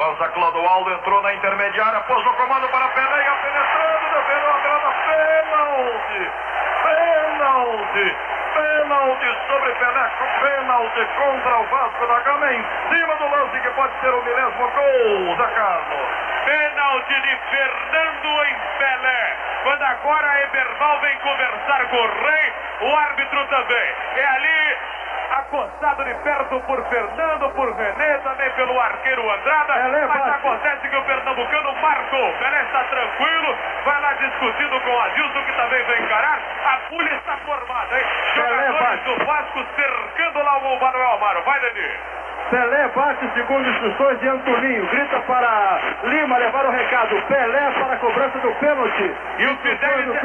Avança Clodoaldo, entrou na intermediária, pôs o comando para Pelé, ia penetrando, defendeu a grana, pênalti! Pênalti! Pênalti sobre Pelé, pênalti contra o Vasco da Gama, em cima do lance que pode ser o milésimo gol, Zé Carlos. Pênalti de Fernando em Pelé. Quando agora Eberval vem conversar com o Rei, o árbitro também. É ali acossado de perto por Fernando, por René, também pelo arqueiro Andrada. Pelé mas acontece que o pernambucano marcou. Pelé está tranquilo, vai lá discutindo com o Adilson, que também vai encarar. A pulha está formada, hein? Pelé Jogadores do Vasco cercando lá o Manuel Amaro. Vai, Dani. Pelé bate segundo instruções de Antoninho. Grita para Lima levar o recado. Pelé para a cobrança do pênalti. E o Fidelis,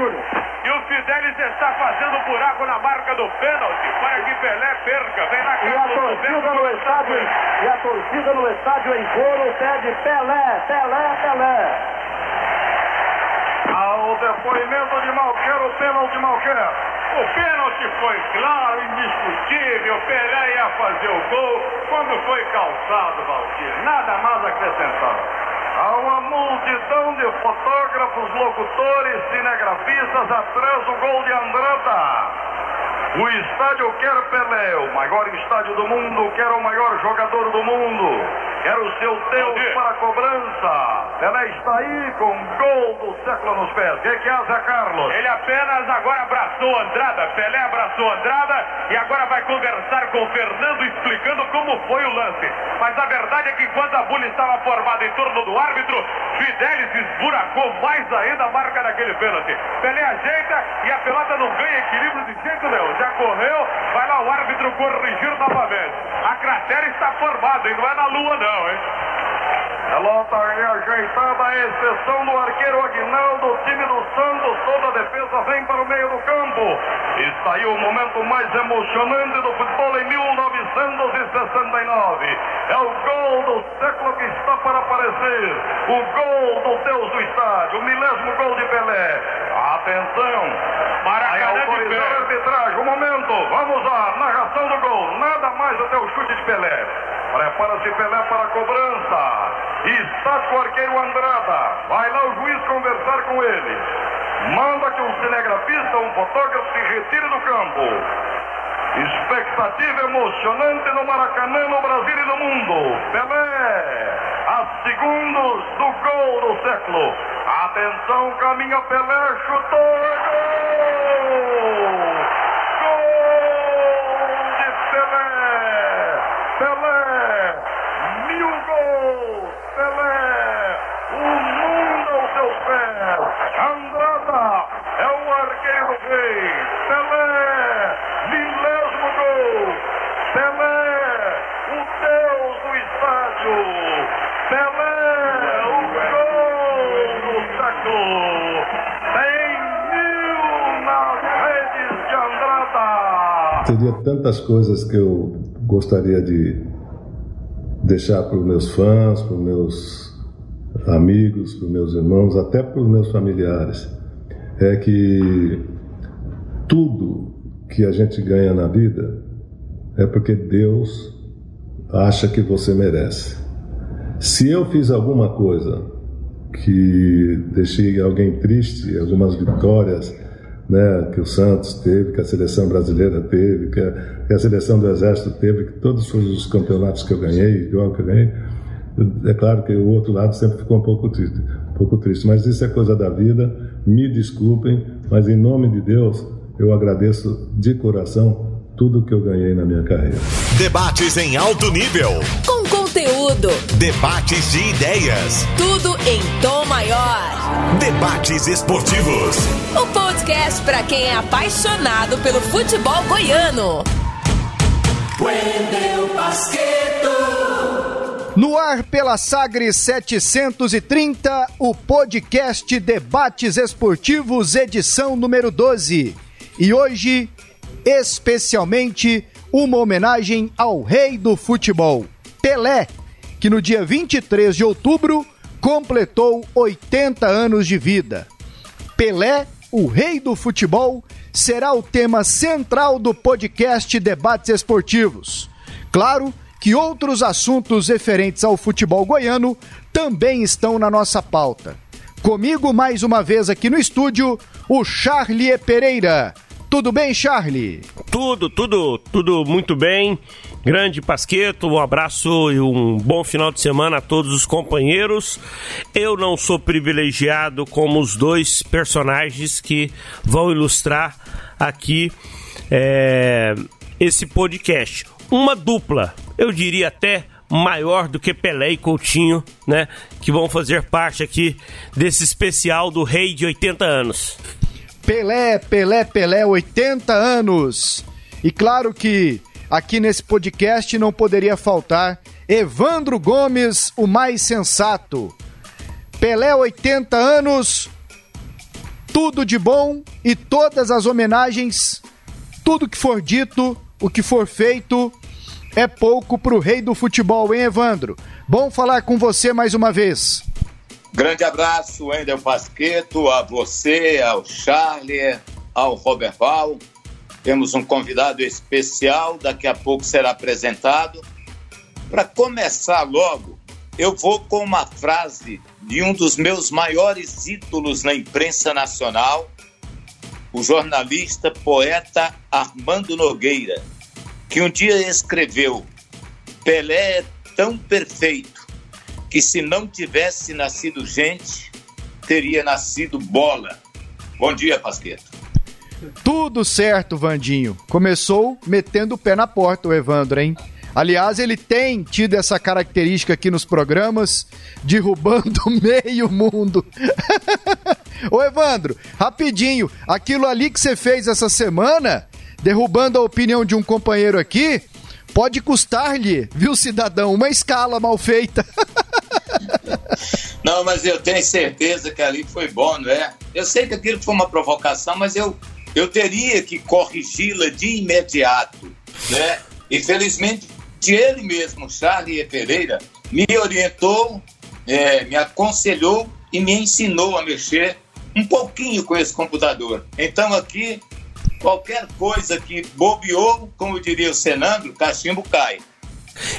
e o Fidelis está fazendo buraco na marca do pênalti para que Pelé perca. Vem lá, E a torcida no estádio, e a torcida no estádio em coro pede Pelé, Pelé, Pelé. Ao depoimento de Malquer, o pênalti Malquer. O pênalti foi claro, indiscutível. Pelé ia fazer o gol quando foi calçado, Valdir. Nada mais acrescentar. Há uma multidão de fotógrafos, locutores, cinegrafistas atrás do gol de Andrada. O estádio quer Pelé, o maior estádio do mundo, quer o maior jogador do mundo, quer o seu Deus para a cobrança. Pelé está aí com gol do século nos pés. O que, que há, Zé Carlos? Ele apenas agora abraçou Andrada. Pelé abraçou Andrada e agora vai conversar com o Fernando explicando como foi o lance. Mas a verdade é que quando a bulha estava formada em torno do árbitro, Fidelis esburacou mais ainda a marca daquele pênalti. Pelé ajeita e a pelota não ganha equilíbrio de jeito nenhum. Já correu, vai lá o árbitro corrigir novamente. A cratera está formada e não é na lua não, hein? Pelota ajeitada, a exceção do arqueiro Aguinaldo, o time do Santos, toda a defesa vem para o meio do campo. Está aí o momento mais emocionante do futebol em 1969. É o gol do século que está para aparecer. O gol do Deus do estádio, o milésimo gol de Pelé. Atenção! Maracanã de a pé. arbitragem. Um momento, vamos à narração do gol. Nada mais até o chute de Pelé. Prepara-se Pelé para a cobrança. Está com o arqueiro Andrada. Vai lá o juiz conversar com ele. Manda que um cinegrafista, um fotógrafo se retire do campo. Expectativa emocionante no Maracanã, no Brasil e no mundo. Pelé, a segundos do gol do século. Atenção, caminha Pelé, chutou, é gol! Gol de Pelé! Pelé, mil gols! Pelé, o mundo aos seus pés! Andrada é arqueiro rei! Pelé, milésimo gol! Pelé, o Deus do estádio! Pelé, o gol do século! Tem mil nas redes de Andrada! Teria tantas coisas que eu gostaria de deixar para os meus fãs, para os meus amigos, para os meus irmãos, até para os meus familiares. É que tudo que a gente ganha na vida é porque Deus acha que você merece. Se eu fiz alguma coisa que deixei alguém triste, algumas vitórias né, que o Santos teve, que a seleção brasileira teve, que a, que a seleção do Exército teve, que todos os campeonatos que eu ganhei, que eu ganhei, é claro que o outro lado sempre ficou um pouco triste, um pouco triste, mas isso é coisa da vida. Me desculpem, mas em nome de Deus eu agradeço de coração tudo que eu ganhei na minha carreira. Debates em alto nível. Com conteúdo, Debates de ideias. tudo em tom maior. Debates esportivos. O podcast para quem é apaixonado pelo futebol goiano. No ar pela Sagre 730, o podcast Debates Esportivos, edição número 12. E hoje, especialmente, uma homenagem ao rei do futebol, Pelé, que no dia 23 de outubro completou 80 anos de vida. Pelé, o rei do futebol, será o tema central do podcast Debates Esportivos. Claro que outros assuntos referentes ao futebol goiano também estão na nossa pauta. Comigo mais uma vez aqui no estúdio, o Charlie Pereira. Tudo bem, Charlie? Tudo, tudo, tudo muito bem. Grande Pasqueto, um abraço e um bom final de semana a todos os companheiros. Eu não sou privilegiado como os dois personagens que vão ilustrar aqui é, esse podcast. Uma dupla, eu diria até maior do que Pelé e Coutinho, né? Que vão fazer parte aqui desse especial do Rei de 80 anos. Pelé, Pelé, Pelé, 80 anos. E claro que aqui nesse podcast não poderia faltar Evandro Gomes, o mais sensato. Pelé, 80 anos, tudo de bom e todas as homenagens, tudo que for dito, o que for feito, é pouco pro rei do futebol, hein, Evandro? Bom falar com você mais uma vez. Grande abraço, Wendel Pasqueto, a você, ao Charlie, ao Robert Val temos um convidado especial, daqui a pouco será apresentado. Para começar logo, eu vou com uma frase de um dos meus maiores ídolos na imprensa nacional, o jornalista, poeta Armando Nogueira, que um dia escreveu: Pelé é tão perfeito que se não tivesse nascido gente, teria nascido bola. Bom dia, Pasqueto. Tudo certo, Vandinho. Começou metendo o pé na porta o Evandro, hein? Aliás, ele tem tido essa característica aqui nos programas, derrubando meio mundo. Ô Evandro, rapidinho, aquilo ali que você fez essa semana, derrubando a opinião de um companheiro aqui, pode custar-lhe, viu, cidadão, uma escala mal feita. Não, mas eu tenho certeza que ali foi bom, não é? Eu sei que aquilo foi uma provocação, mas eu eu teria que corrigi-la de imediato, né? E felizmente ele mesmo, Charlie Pereira, me orientou, é, me aconselhou e me ensinou a mexer um pouquinho com esse computador. Então aqui qualquer coisa que bobeou, como diria o Senandro, cachimbo cai.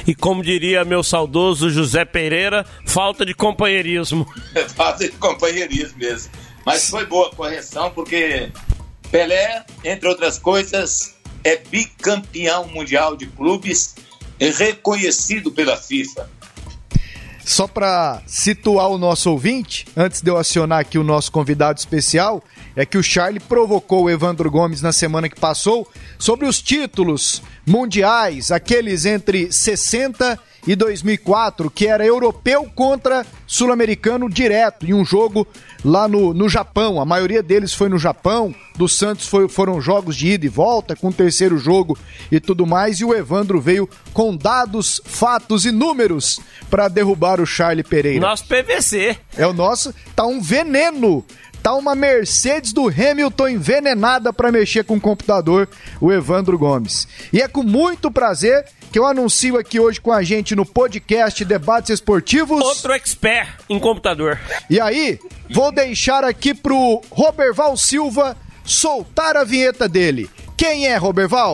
E como diria meu saudoso José Pereira, falta de companheirismo. falta de companheirismo mesmo. Mas foi boa a correção, porque Pelé, entre outras coisas, é bicampeão mundial de clubes reconhecido pela FIFA. Só para situar o nosso ouvinte, antes de eu acionar aqui o nosso convidado especial, é que o Charlie provocou o Evandro Gomes na semana que passou sobre os títulos mundiais, aqueles entre 60 e 2004, que era europeu contra sul-americano direto, em um jogo lá no, no Japão. A maioria deles foi no Japão, do Santos foi, foram jogos de ida e volta, com o terceiro jogo e tudo mais. E o Evandro veio com dados, fatos e números para derrubar o Charlie Pereira. Nosso PVC. É o nosso, tá um veneno tá uma Mercedes do Hamilton envenenada para mexer com o computador, o Evandro Gomes. E é com muito prazer que eu anuncio aqui hoje com a gente no podcast Debates Esportivos. Outro expert em computador. E aí, vou deixar aqui pro Roberval Silva soltar a vinheta dele. Quem é Roberval?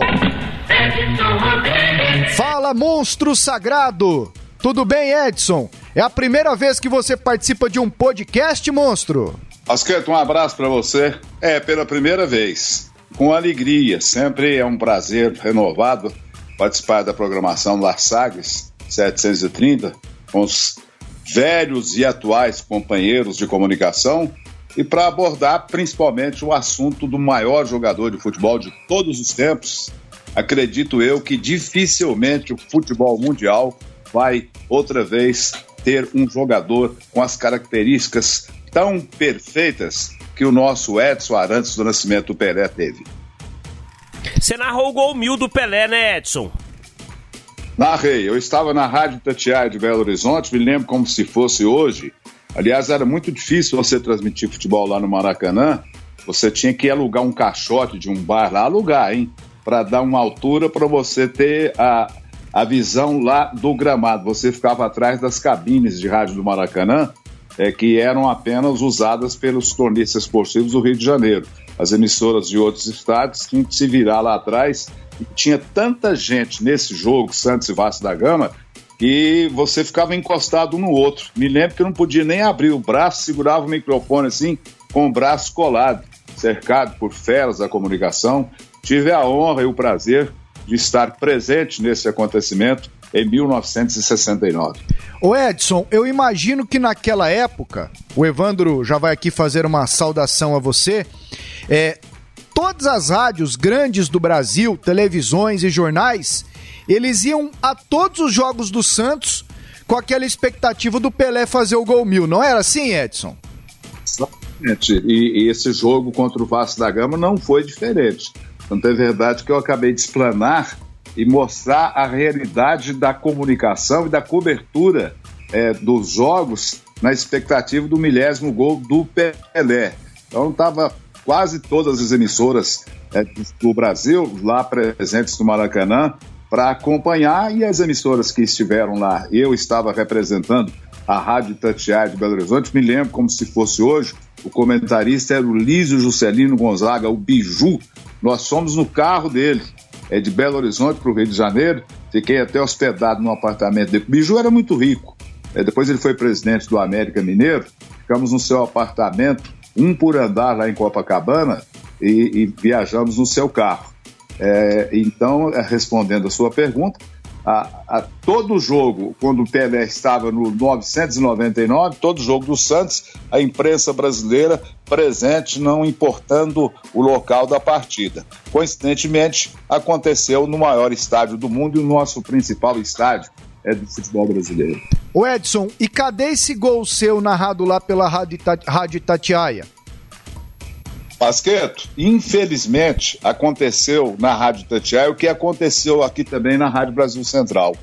Fala, monstro sagrado! Tudo bem, Edson? É a primeira vez que você participa de um podcast, monstro? Asqueto, um abraço para você. É, pela primeira vez. Com alegria, sempre é um prazer renovado participar da programação Las Sagres 730 com os velhos e atuais companheiros de comunicação e para abordar principalmente o assunto do maior jogador de futebol de todos os tempos. Acredito eu que dificilmente o futebol mundial vai outra vez ter um jogador com as características tão perfeitas que o nosso Edson Arantes do Nascimento Pelé teve. Você narrou o gol mil do Pelé, né, Edson? Narrei. Eu estava na Rádio Tatiaia de Belo Horizonte, me lembro como se fosse hoje. Aliás, era muito difícil você transmitir futebol lá no Maracanã. Você tinha que alugar um caixote de um bar lá, alugar, hein? Para dar uma altura para você ter a, a visão lá do gramado. Você ficava atrás das cabines de rádio do Maracanã é, que eram apenas usadas pelos tornistas esportivos do Rio de Janeiro. As emissoras de outros estados tinham que se virar lá atrás E tinha tanta gente nesse jogo, Santos e Vasco da Gama, que você ficava encostado no outro. Me lembro que eu não podia nem abrir o braço, segurava o microfone assim, com o braço colado, cercado por feras da comunicação. Tive a honra e o prazer de estar presente nesse acontecimento em 1969. O Edson, eu imagino que naquela época, o Evandro já vai aqui fazer uma saudação a você. É, todas as rádios grandes do Brasil, televisões e jornais, eles iam a todos os jogos do Santos com aquela expectativa do Pelé fazer o gol mil. Não era assim, Edson? Exatamente. E, e esse jogo contra o Vasco da Gama não foi diferente. Tanto é verdade que eu acabei de explanar e mostrar a realidade da comunicação e da cobertura é, dos jogos na expectativa do milésimo gol do Pelé. Então estava quase todas as emissoras é, do Brasil lá presentes no Maracanã para acompanhar e as emissoras que estiveram lá. Eu estava representando a Rádio Tatiaia de Belo Horizonte, me lembro como se fosse hoje, o comentarista era o Lísio Juscelino Gonzaga, o Biju. Nós fomos no carro dele é, de Belo Horizonte para o Rio de Janeiro. Fiquei até hospedado no apartamento dele. Biju era muito rico. É, depois ele foi presidente do América Mineiro. Ficamos no seu apartamento, um por andar lá em Copacabana, e, e viajamos no seu carro. É, então, é, respondendo a sua pergunta, a, a, todo jogo, quando o Pelé estava no 999, todo jogo do Santos, a imprensa brasileira presente, não importando o local da partida. Coincidentemente, aconteceu no maior estádio do mundo e o nosso principal estádio é do futebol brasileiro. O Edson, e cadê esse gol seu narrado lá pela Rádio, Rádio Tatiaia? Pasqueto, infelizmente aconteceu na Rádio Tatiaia o que aconteceu aqui também na Rádio Brasil Central.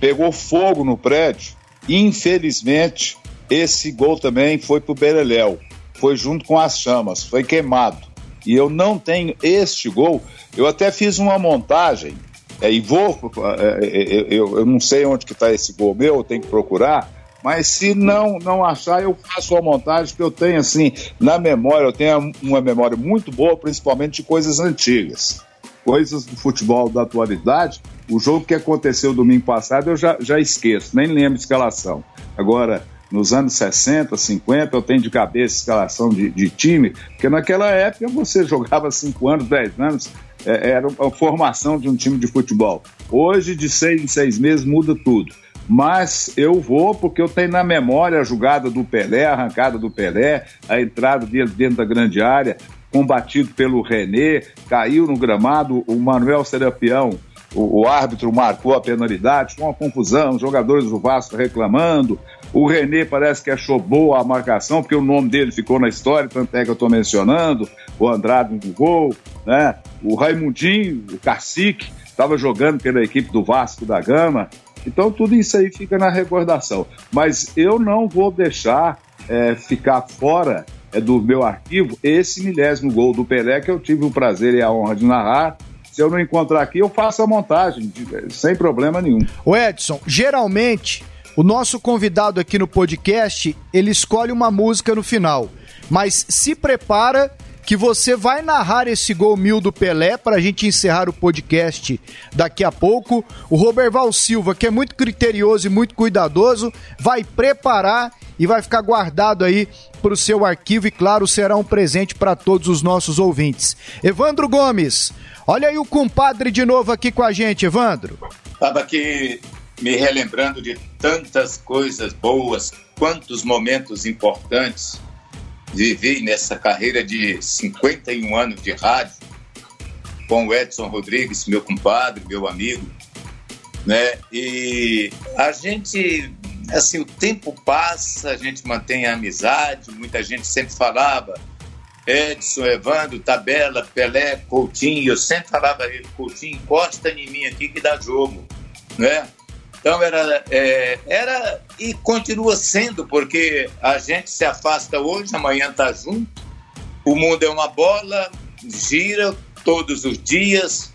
Pegou fogo no prédio, infelizmente esse gol também foi pro Beleléu, foi junto com as chamas, foi queimado. E eu não tenho este gol, eu até fiz uma montagem, é, e vou, é, é, é eu, eu, não sei onde que está esse gol meu, eu tenho que procurar, mas se não não achar, eu faço a montagem que eu tenho assim na memória. Eu tenho uma memória muito boa, principalmente de coisas antigas, coisas do futebol da atualidade. O jogo que aconteceu domingo passado eu já, já esqueço, nem lembro de escalação. Agora, nos anos 60, 50, eu tenho de cabeça escalação de, de time, porque naquela época você jogava 5 anos, 10 anos, é, era a formação de um time de futebol. Hoje, de seis em seis meses, muda tudo mas eu vou porque eu tenho na memória a jogada do Pelé, a arrancada do Pelé, a entrada dele dentro da grande área, combatido pelo René, caiu no gramado, o Manuel Serapião, o, árbitro marcou a penalidade, com uma confusão, os jogadores do Vasco reclamando, o René parece que achou boa a marcação, porque o nome dele ficou na história, tanto é que eu estou mencionando, o Andrade no gol, né? o Raimundinho, o Cacique, estava jogando pela equipe do Vasco da Gama, então tudo isso aí fica na recordação. Mas eu não vou deixar é, ficar fora é, do meu arquivo esse milésimo gol do Pelé que eu tive o prazer e a honra de narrar. Se eu não encontrar aqui, eu faço a montagem, sem problema nenhum. O Edson, geralmente o nosso convidado aqui no podcast ele escolhe uma música no final, mas se prepara que você vai narrar esse gol mil do Pelé para a gente encerrar o podcast daqui a pouco. O Roberval Silva, que é muito criterioso e muito cuidadoso, vai preparar e vai ficar guardado aí para o seu arquivo e, claro, será um presente para todos os nossos ouvintes. Evandro Gomes, olha aí o compadre de novo aqui com a gente, Evandro. Estava aqui me relembrando de tantas coisas boas, quantos momentos importantes vivi nessa carreira de 51 anos de rádio com o Edson Rodrigues, meu compadre, meu amigo, né? E a gente, assim, o tempo passa, a gente mantém a amizade, muita gente sempre falava Edson, Evandro, Tabela, Pelé, Coutinho, eu sempre falava ele, Coutinho, encosta em mim aqui que dá jogo, né? Então era, é, era e continua sendo, porque a gente se afasta hoje, amanhã está junto. O mundo é uma bola, gira todos os dias.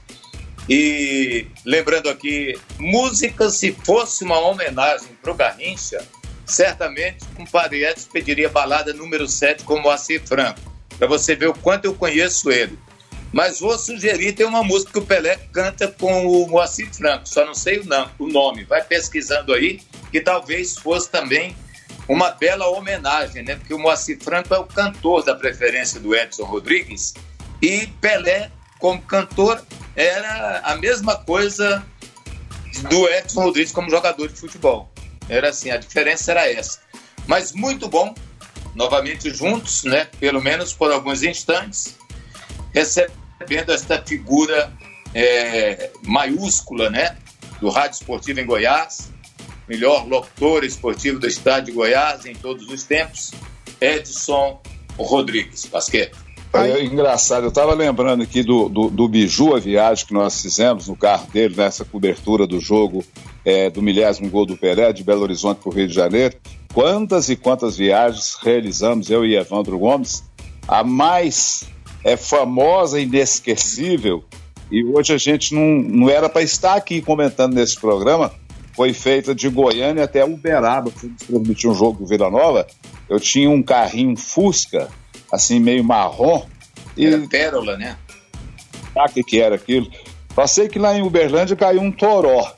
E lembrando aqui, música, se fosse uma homenagem para o Garrincha, certamente Padre Edson pediria balada número 7 com Moacir Franco, para você ver o quanto eu conheço ele. Mas vou sugerir, tem uma música que o Pelé canta com o Moacir Franco, só não sei o, nome. Vai pesquisando aí, que talvez fosse também uma bela homenagem, né? Porque o Moacir Franco é o cantor da preferência do Edson Rodrigues e Pelé, como cantor, era a mesma coisa do Edson Rodrigues como jogador de futebol. Era assim, a diferença era essa. Mas muito bom, novamente juntos, né? Pelo menos por alguns instantes, recebendo esta figura é, maiúscula, né? Do Rádio Esportivo em Goiás, melhor locutor esportivo do estado de Goiás em todos os tempos, Edson Rodrigues. Basquete. É engraçado, eu estava lembrando aqui do, do, do, Biju, a viagem que nós fizemos no carro dele, nessa cobertura do jogo é, do milésimo gol do Pelé, de Belo Horizonte para o Rio de Janeiro. Quantas e quantas viagens realizamos, eu e Evandro Gomes. A mais é, famosa inesquecível, e hoje a gente não, não era para estar aqui comentando nesse programa, foi feita de Goiânia até Uberaba, fui transmitir um jogo do Vila Nova. Eu tinha um carrinho Fusca, assim, meio marrom. E... Era pérola, né? Ah, o que, que era aquilo? Passei que lá em Uberlândia caiu um toró.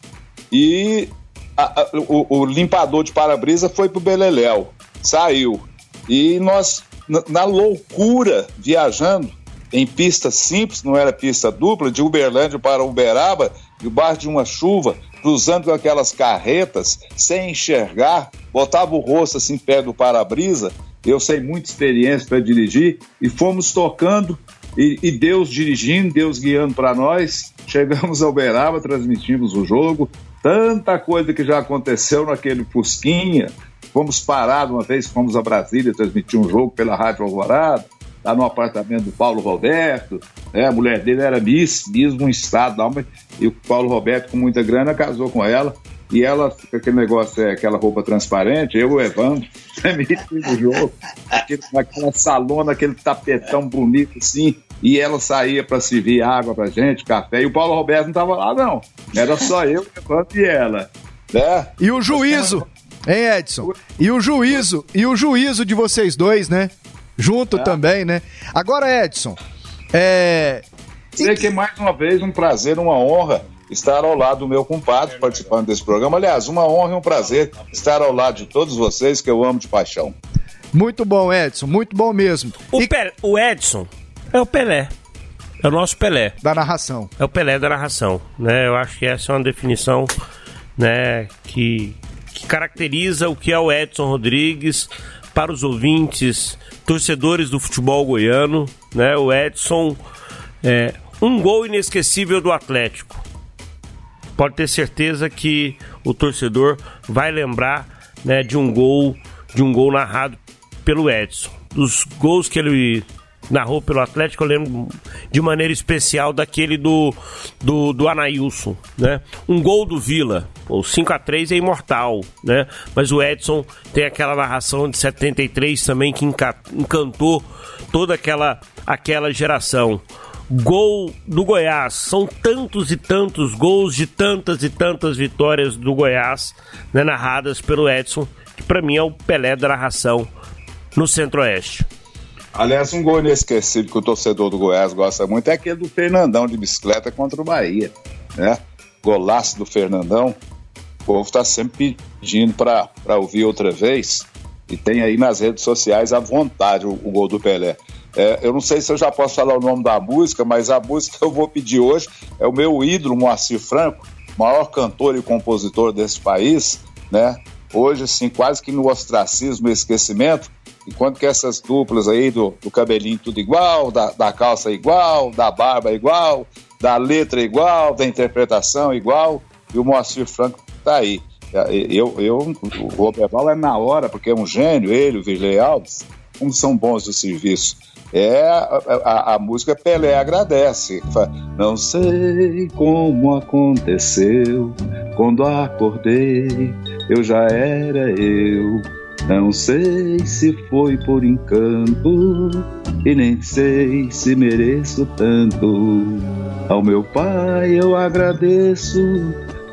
E a, a, o, o, limpador de para-brisa foi pro Beleléu. Saiu. E nós, na, loucura, viajando em pista simples, não era pista dupla, de Uberlândia para Uberaba, debaixo de uma chuva, cruzando aquelas carretas, sem enxergar, botava o rosto assim perto do para-brisa. Eu sei muita experiência para dirigir e fomos tocando e, e, Deus dirigindo, Deus guiando para nós. Chegamos ao Uberaba, transmitimos o jogo. Tanta coisa que já aconteceu naquele Fusquinha. Fomos parados uma vez, fomos a Brasília transmitir um jogo pela Rádio Alvorada lá no apartamento do Paulo Roberto, né? a mulher dele era Miss, Miss um estado lá, mas, e o Paulo Roberto, com muita grana, casou com ela, e ela, aquele negócio, é, aquela roupa transparente, eu, o Evandro, no jogo, aquele, aquela salona, aquele tapetão bonito assim, e ela saía para servir água pra gente, café, e o Paulo Roberto não tava lá, não. Era só eu, o Evandro e ela. Né? E o juízo, hein, Edson? E o juízo, e o juízo de vocês dois, né? junto é. também, né? Agora, Edson, é. Sei que mais uma vez um prazer, uma honra estar ao lado do meu compadre participando desse programa. Aliás, uma honra e um prazer estar ao lado de todos vocês que eu amo de paixão. Muito bom, Edson, muito bom mesmo. O, e... o Edson é o Pelé. É o nosso Pelé. Da narração. É o Pelé da narração. Né? Eu acho que essa é uma definição né, que, caracteriza o que é o Edson Rodrigues para os ouvintes, torcedores do futebol goiano, né? O Edson, é, um gol inesquecível do Atlético. Pode ter certeza que o torcedor vai lembrar né, de um gol, de um gol narrado pelo Edson. Dos gols que ele narrou pelo Atlético, eu lembro de maneira especial daquele do, do, do Anailson, né? Um gol do Vila, o 5 a 3 é imortal, né? Mas o Edson tem aquela narração de 73 também que encantou toda aquela, aquela geração. Gol do Goiás, são tantos e tantos gols de tantas e tantas vitórias do Goiás, né, narradas pelo Edson, que para mim é o Pelé da narração no Centro-Oeste. Aliás, um gol inesquecível que o torcedor do Goiás gosta muito é aquele do Fernandão de bicicleta contra o Bahia, né? Golaço do Fernandão. O povo está sempre pedindo para ouvir outra vez e tem aí nas redes sociais à vontade o, o gol do Pelé. É, eu não sei se eu já posso falar o nome da música, mas a música que eu vou pedir hoje é o meu ídolo, Moacir Franco, maior cantor e compositor desse país, né? Hoje, assim, quase que no ostracismo e esquecimento, Enquanto que essas duplas aí do, do cabelinho tudo igual, da, da calça igual, da barba igual, da letra igual, da interpretação igual, e o Moacir Franco tá aí. Eu, eu, o Roberval é na hora, porque é um gênio, ele, o Virley Alves, como são bons o serviço. É a, a, música Pelé agradece. Não sei como aconteceu, quando acordei, eu já era eu. Não sei se foi por encanto e nem sei se mereço tanto. Ao meu pai eu agradeço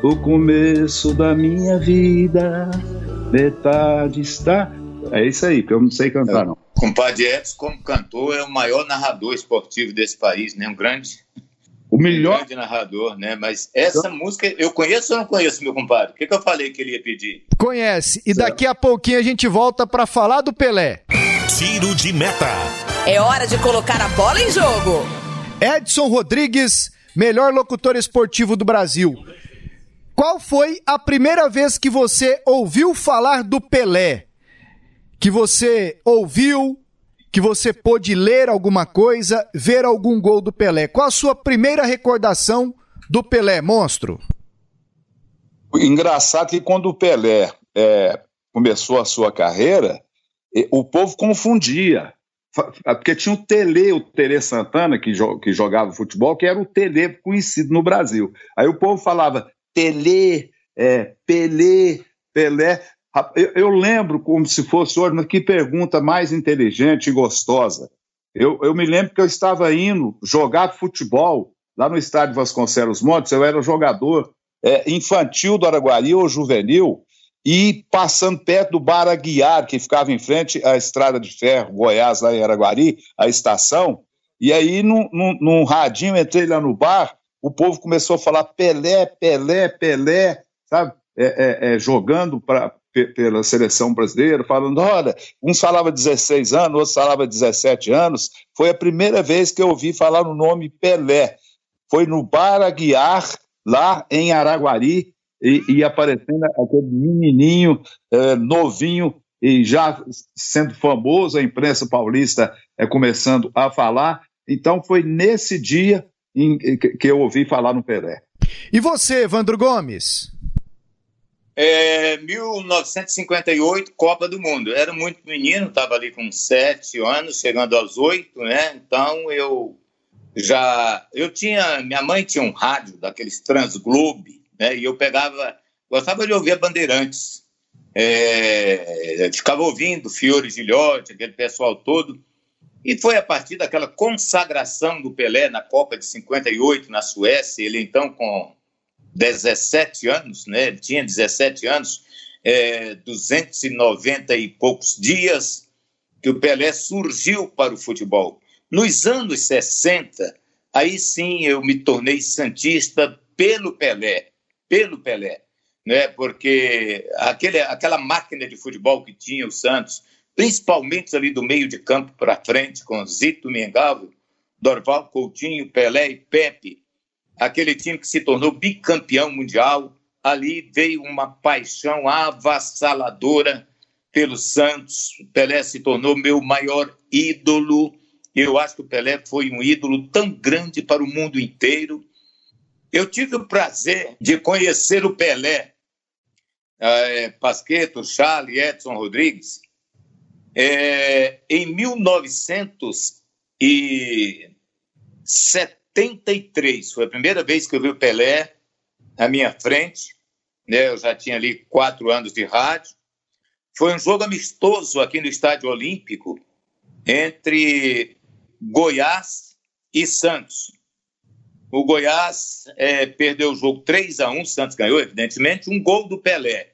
o começo da minha vida. Metade está. É isso aí, que eu não sei cantar, não. compadre Edson, como cantor, é o maior narrador esportivo desse país, né? Um grande, o melhor... um grande narrador, né? Mas essa música, eu conheço ou não conheço, meu compadre? O que, que eu falei que ele ia pedir? Conhece. E daqui a pouquinho a gente volta para falar do Pelé. Tiro de meta. É hora de colocar a bola em jogo. Edson Rodrigues, melhor locutor esportivo do Brasil. Qual foi a primeira vez que você ouviu falar do Pelé? Que você ouviu, que você pôde ler alguma coisa, ver algum gol do Pelé? Qual a sua primeira recordação do Pelé, monstro? Engraçado que quando o Pelé é, começou a sua carreira, o povo confundia. Porque tinha o Tele, o Tele Santana, que, jo que jogava futebol, que era o Tele conhecido no Brasil. Aí o povo falava Tele, é, Pelé, Pelé. Eu, eu, lembro como se fosse hoje, mas que pergunta mais inteligente e gostosa. Eu, eu me lembro que eu estava indo jogar futebol lá no estádio Vasconcelos Montes, eu era jogador é, infantil do Araguari ou juvenil, e passando perto do Bar Aguiar, que ficava em frente à estrada de ferro Goiás, lá em Araguari, a estação, e aí num, num, num radinho entrei lá no bar, o povo começou a falar Pelé, Pelé, Pelé, sabe? É, é, é, jogando pra, pela seleção brasileira, falando: olha, uns falava 16 anos, outros falava 17 anos. Foi a primeira vez que eu ouvi falar no nome Pelé. Foi no Bar Aguiar, lá em Araguari, e, e aparecendo aquele menininho é, novinho e já sendo famoso, a imprensa paulista é, começando a falar. Então foi nesse dia em, que eu ouvi falar no Pelé. E você, Evandro Gomes? É, 1958, Copa do Mundo. Era muito menino, estava ali com sete anos, chegando aos oito, né? Então eu já. Eu tinha. Minha mãe tinha um rádio daqueles Transglobe, né? E eu pegava. Gostava de ouvir a Bandeirantes. É, ficava ouvindo Fiore Gilhote, aquele pessoal todo. E foi a partir daquela consagração do Pelé na Copa de 58 na Suécia, ele então com 17 anos, né? Ele tinha 17 anos, é, 290 e poucos dias, que o Pelé surgiu para o futebol. Nos anos 60, aí sim eu me tornei santista pelo Pelé, pelo Pelé, né? Porque aquele, aquela máquina de futebol que tinha o Santos, principalmente ali do meio de campo para frente, com Zito Mengalvo, Dorval Coutinho, Pelé e Pepe, aquele time que se tornou bicampeão mundial, ali veio uma paixão avassaladora pelo Santos. Pelé se tornou meu maior ídolo. Eu acho que o Pelé foi um ídolo tão grande para o mundo inteiro. Eu tive o prazer de conhecer o Pelé, é, Pasqueto, Charlie, Edson Rodrigues, é, em 1973, foi a primeira vez que eu vi o Pelé à minha frente. Né, eu já tinha ali quatro anos de rádio. Foi um jogo amistoso aqui no Estádio Olímpico entre Goiás e Santos. O Goiás é, perdeu o jogo 3 a 1 Santos ganhou, evidentemente, um gol do Pelé.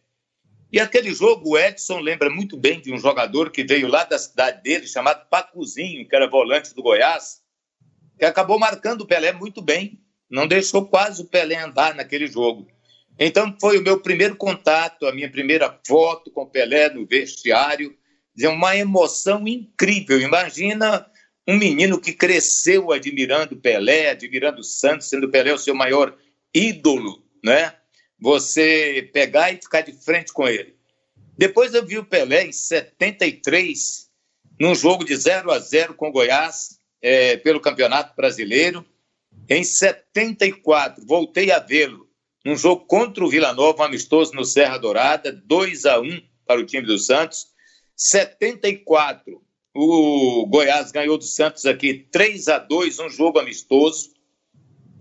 E aquele jogo, o Edson lembra muito bem de um jogador que veio lá da cidade dele, chamado Pacuzinho, que era volante do Goiás, que acabou marcando o Pelé muito bem. Não deixou quase o Pelé andar naquele jogo. Então foi o meu primeiro contato, a minha primeira foto com o Pelé no vestiário. Uma emoção incrível. Imagina um menino que cresceu admirando Pelé, admirando Santos, sendo Pelé o seu maior ídolo, né? você pegar e ficar de frente com ele. Depois eu vi o Pelé em 73, num jogo de 0 a 0 com o Goiás, é, pelo Campeonato Brasileiro. Em 74, voltei a vê-lo num jogo contra o Vila Nova, um amistoso no Serra Dourada, 2 a 1 para o time do Santos. 74, o Goiás ganhou do Santos aqui 3 a 2 um jogo amistoso.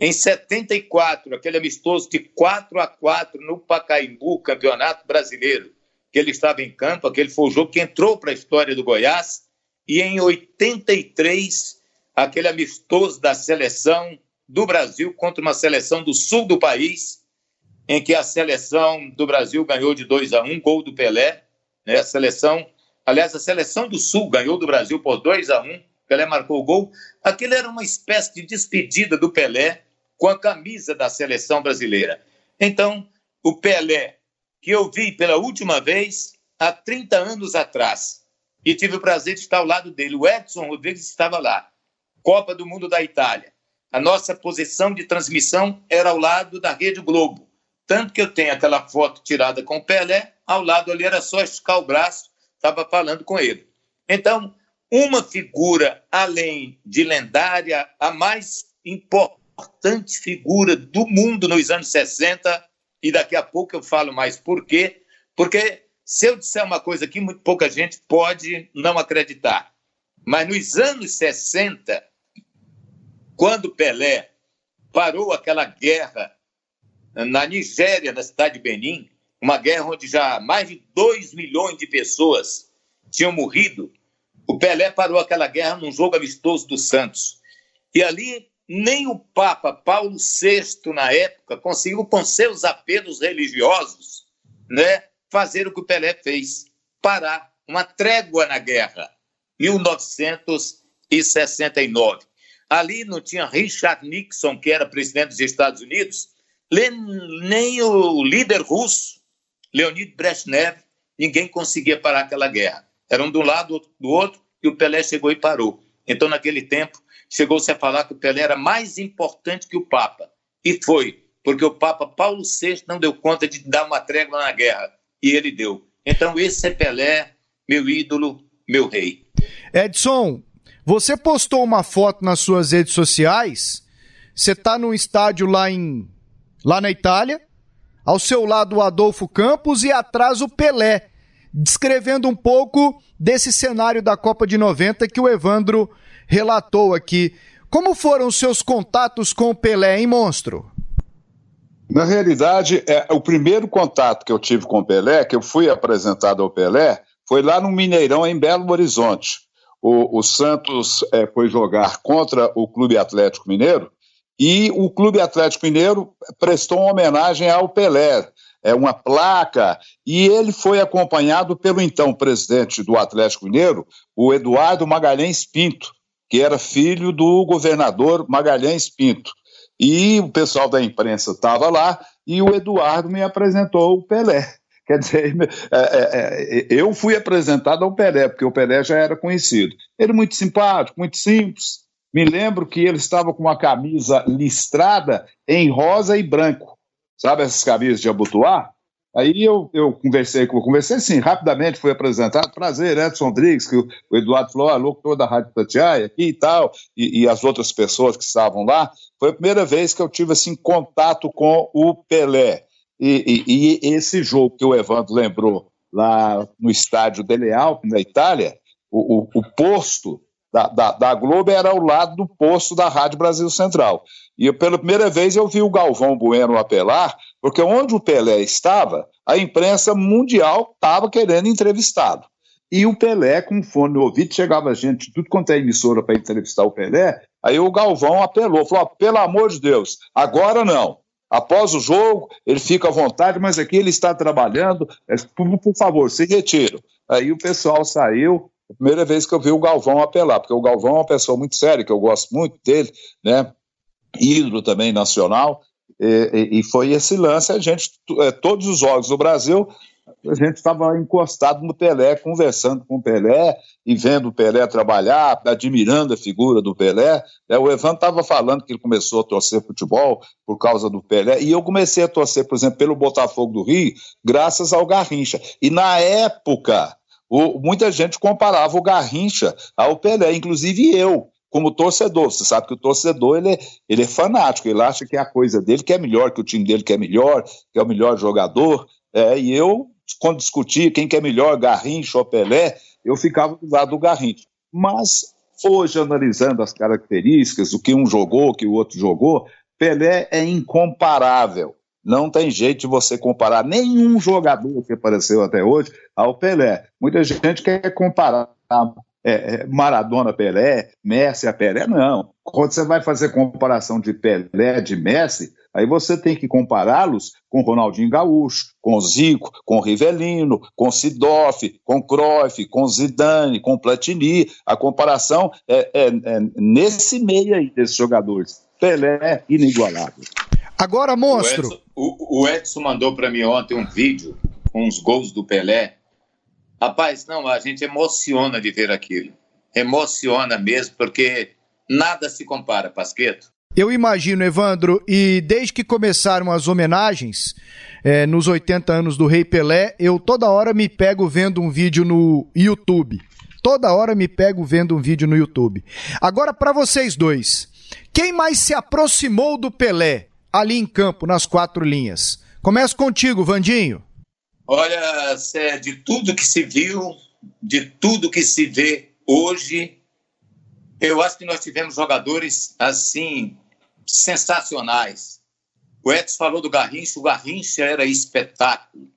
Em 74, aquele amistoso de 4 a 4 no Pacaembu, Campeonato Brasileiro, que ele estava em campo, aquele foi o jogo que entrou para a história do Goiás. E em 83, aquele amistoso da seleção do Brasil contra uma seleção do sul do país, em que a seleção do Brasil ganhou de 2 a 1, gol do Pelé. Né? A seleção Aliás, a seleção do Sul ganhou do Brasil por 2 a 1 Pelé marcou o gol. Aquilo era uma espécie de despedida do Pelé com a camisa da seleção brasileira. Então, o Pelé, que eu vi pela última vez há 30 anos atrás, e tive o prazer de estar ao lado dele. O Edson Rodrigues estava lá. Copa do Mundo da Itália. A nossa posição de transmissão era ao lado da Rede Globo. Tanto que eu tenho aquela foto tirada com o Pelé, ao lado ali era só esticar o braço, estava falando com ele. Então, uma figura além de lendária, a mais importante figura do mundo nos anos 60, e daqui a pouco eu falo mais por quê. Porque se eu disser uma coisa aqui, muito pouca gente pode não acreditar. Mas nos anos 60, quando Pelé parou aquela guerra na Nigéria, na cidade de Benin, uma guerra onde já mais de 2 milhões de pessoas tinham morrido, o Pelé parou aquela guerra num jogo amistoso do Santos. E ali nem o Papa Paulo VI, na época, conseguiu, com seus apelos religiosos, né, fazer o que o Pelé fez: parar, uma trégua na guerra. 1969. Ali não tinha Richard Nixon, que era presidente dos Estados Unidos, nem o líder russo, Leonid Brezhnev, ninguém conseguia parar aquela guerra. Era um um lado, outro do outro, e o Pelé chegou e parou. Então, naquele tempo, chegou-se a falar que o Pelé era mais importante que o Papa. E foi, porque o Papa Paulo VI não deu conta de dar uma trégua na guerra. E ele deu. Então, esse é Pelé, meu ídolo, meu rei. Edson, você postou uma foto nas suas redes sociais. Você está num estádio lá em lá na Itália. Ao seu lado o Adolfo Campos e atrás o Pelé, descrevendo um pouco desse cenário da Copa de 90 que o Evandro relatou aqui. Como foram os seus contatos com o Pelé, hein, monstro? Na realidade, é, o primeiro contato que eu tive com o Pelé, que eu fui apresentado ao Pelé, foi lá no Mineirão, em Belo Horizonte o, o Santos é, foi jogar contra o Clube Atlético Mineiro e o Clube Atlético Mineiro prestou uma homenagem ao Pelé, é uma placa, e ele foi acompanhado pelo então presidente do Atlético Mineiro, o Eduardo Magalhães Pinto, que era filho do governador Magalhães Pinto. E o pessoal da imprensa estava lá e o Eduardo me apresentou o Pelé. Quer dizer, é, é, é, eu fui apresentado ao Pelé, porque o Pelé já era conhecido. Ele muito simpático, muito simples. Me lembro que ele estava com uma camisa listrada em rosa e branco. Sabe essas camisas de abotoar? Aí eu, eu conversei com conversei sim, rapidamente fui apresentado. Prazer, Edson Rodrigues, que o, o Eduardo falou, ah, locutor da Rádio Tatiaia aqui e tal, e, e, as outras pessoas que estavam lá. Foi a primeira vez que eu tive assim, contato com o Pelé. E, e, e, esse jogo que o Evandro lembrou lá no estádio Dele Alpi, na Itália, o, o, o posto da, da, da, Globo era ao lado do posto da Rádio Brasil Central. E eu, pela primeira vez eu vi o Galvão Bueno apelar, porque onde o Pelé estava, a imprensa mundial estava querendo entrevistá-lo. E o Pelé, com fone no ouvido, chegava gente, tudo quanto é emissora para entrevistar o Pelé, aí o Galvão apelou, falou: pelo amor de Deus, agora não. Após o jogo, ele fica à vontade, mas aqui ele está trabalhando. É, por, favor, se retira. Aí o pessoal saiu. A primeira vez que eu vi o Galvão apelar, porque o Galvão é uma pessoa muito séria, que eu gosto muito dele, né? Ídolo também nacional. E, e, foi esse lance. A gente, é, todos os jogos do Brasil, a gente estava encostado no Pelé, conversando com o Pelé e vendo o Pelé trabalhar, admirando a figura do Pelé. É, o Evan estava falando que ele começou a torcer futebol por causa do Pelé, e eu comecei a torcer, por exemplo, pelo Botafogo do Rio, graças ao Garrincha. E na época, o, muita gente comparava o Garrincha ao Pelé, inclusive eu como torcedor. Você sabe que o torcedor ele é, ele é fanático, ele acha que é a coisa dele que é melhor, que o time dele que é melhor, que é o melhor jogador. É, e eu quando discutia quem que é melhor, Garrincha ou Pelé, eu ficava do lado do Garrincha. Mas hoje, analisando as características, o que um jogou, o que o outro jogou, Pelé é incomparável. Não tem jeito de você comparar nenhum jogador que apareceu até hoje ao Pelé. Muita gente quer comparar é, é Maradona Pelé, Messi a Pelé. Não. Quando você vai fazer comparação de Pelé, de Messi, Aí você tem que compará-los com Ronaldinho Gaúcho, com Zico, com Rivelino, com Sidoff, com Cruyff, com Zidane, com Platini. A comparação é, é, é nesse meio aí desses jogadores. Pelé inigualável. Agora, monstro. O Edson, o, o Edson mandou para mim ontem um vídeo com os gols do Pelé. Rapaz, não, a gente emociona de ver aquilo. Emociona mesmo, porque nada se compara, Pasqueto. Eu imagino, Evandro, e desde que começaram as homenagens é, nos 80 anos do Rei Pelé, eu toda hora me pego vendo um vídeo no YouTube. Toda hora me pego vendo um vídeo no YouTube. Agora, para vocês dois, quem mais se aproximou do Pelé ali em campo, nas quatro linhas? Começo contigo, Vandinho. Olha, de tudo que se viu, de tudo que se vê hoje, eu acho que nós tivemos jogadores assim sensacionais. O Edson falou do Garrincha, o Garrincha era espetáculo.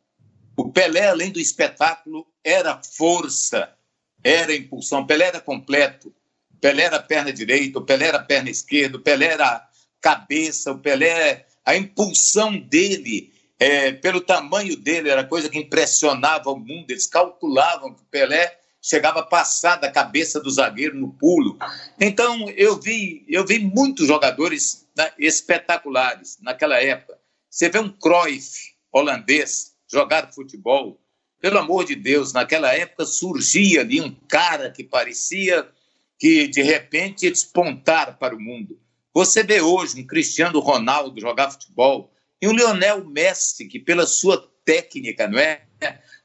O Pelé, além do espetáculo, era força, era impulsão. Pelé era completo. Pelé era perna direita, o Pelé era perna esquerda, o Pelé era cabeça, o Pelé, a impulsão dele, é, pelo tamanho dele, era coisa que impressionava o mundo. Eles calculavam que o Pelé chegava a passar da cabeça do zagueiro no pulo. Então, eu vi, eu vi muitos jogadores né, espetaculares naquela época. Você vê um Cruyff holandês jogar futebol, pelo amor de Deus, naquela época surgia ali um cara que parecia que de repente ia despontar para o mundo. Você vê hoje um Cristiano Ronaldo jogar futebol e um Lionel Messi que pela sua técnica, não é?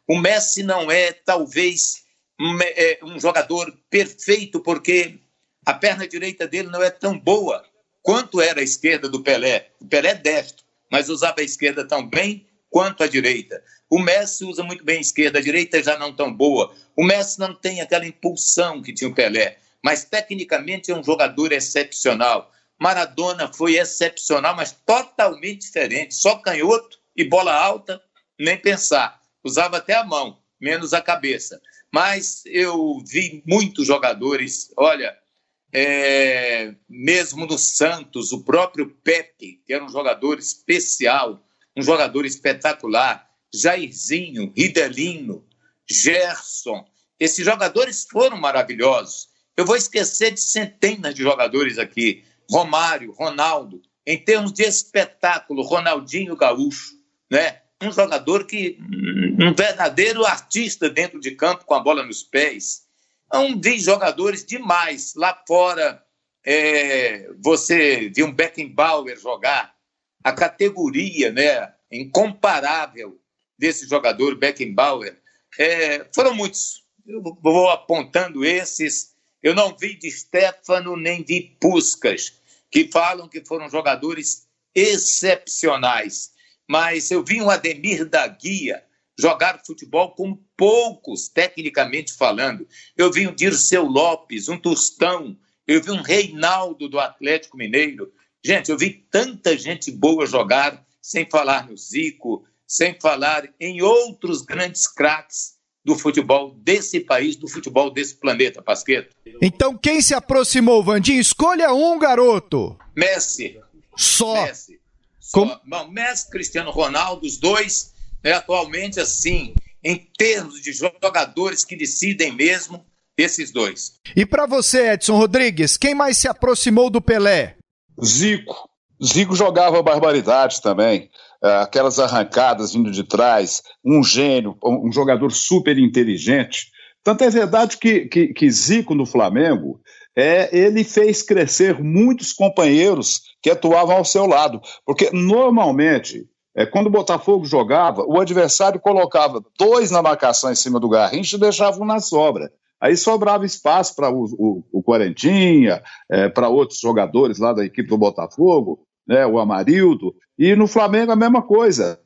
O Messi não é talvez é, um jogador perfeito, porque a perna direita dele não é tão boa quanto era a esquerda do Pelé. O Pelé é destro, mas usava a esquerda tão bem quanto a direita. O Messi usa muito bem a esquerda, a direita já não tão boa. O Messi não tem aquela impulsão que tinha o Pelé, mas tecnicamente é um jogador excepcional. Maradona foi excepcional, mas totalmente diferente. Só canhoto e bola alta, nem pensar. Usava até a mão, menos a cabeça mas eu vi muitos jogadores, olha, é, mesmo no Santos, o próprio Pepe, que era um jogador especial, um jogador espetacular, Jairzinho, Ridelino, Gerson, esses jogadores foram maravilhosos. Eu vou esquecer de centenas de jogadores aqui, Romário, Ronaldo, em termos de espetáculo, Ronaldinho Gaúcho, né? um jogador que um verdadeiro artista dentro de campo com a bola nos pés. É um dos jogadores demais. Lá fora, é, você viu um Beckenbauer jogar, a categoria né, incomparável desse jogador, Beckenbauer. É, foram muitos. Eu vou apontando esses. Eu não vi de Stefano nem de Puskas, que falam que foram jogadores excepcionais mas eu vi um Ademir da Guia jogar futebol como poucos, tecnicamente falando. Eu vi um Dirceu Lopes, um Tostão, eu vi um Reinaldo do Atlético Mineiro. Gente, eu vi tanta gente boa jogar, sem falar no Zico, sem falar em outros grandes craques do futebol desse país, do futebol desse planeta, Pasqueto. Então, quem se aproximou, Vandinho? Escolha um, garoto. Messi. Só. Messi. Como... Bom, Messi, Cristiano Ronaldo, os dois, né, atualmente, assim, em termos de jogadores que decidem mesmo, esses dois. E para você, Edson Rodrigues, quem mais se aproximou do Pelé? Zico. Zico jogava barbaridade também. É, aquelas arrancadas vindo de trás, um gênio, um jogador super inteligente. Tanto é verdade que, que, que Zico no Flamengo é, ele fez crescer muitos companheiros que atuavam ao seu lado. Porque normalmente, é, quando o Botafogo jogava, o adversário colocava dois na marcação em cima do Garrincha e deixava um na sobra. Aí sobrava espaço para o, o, o Quarentinha, é, para outros jogadores lá da equipe do Botafogo, né, o Amarildo. E no Flamengo a mesma coisa.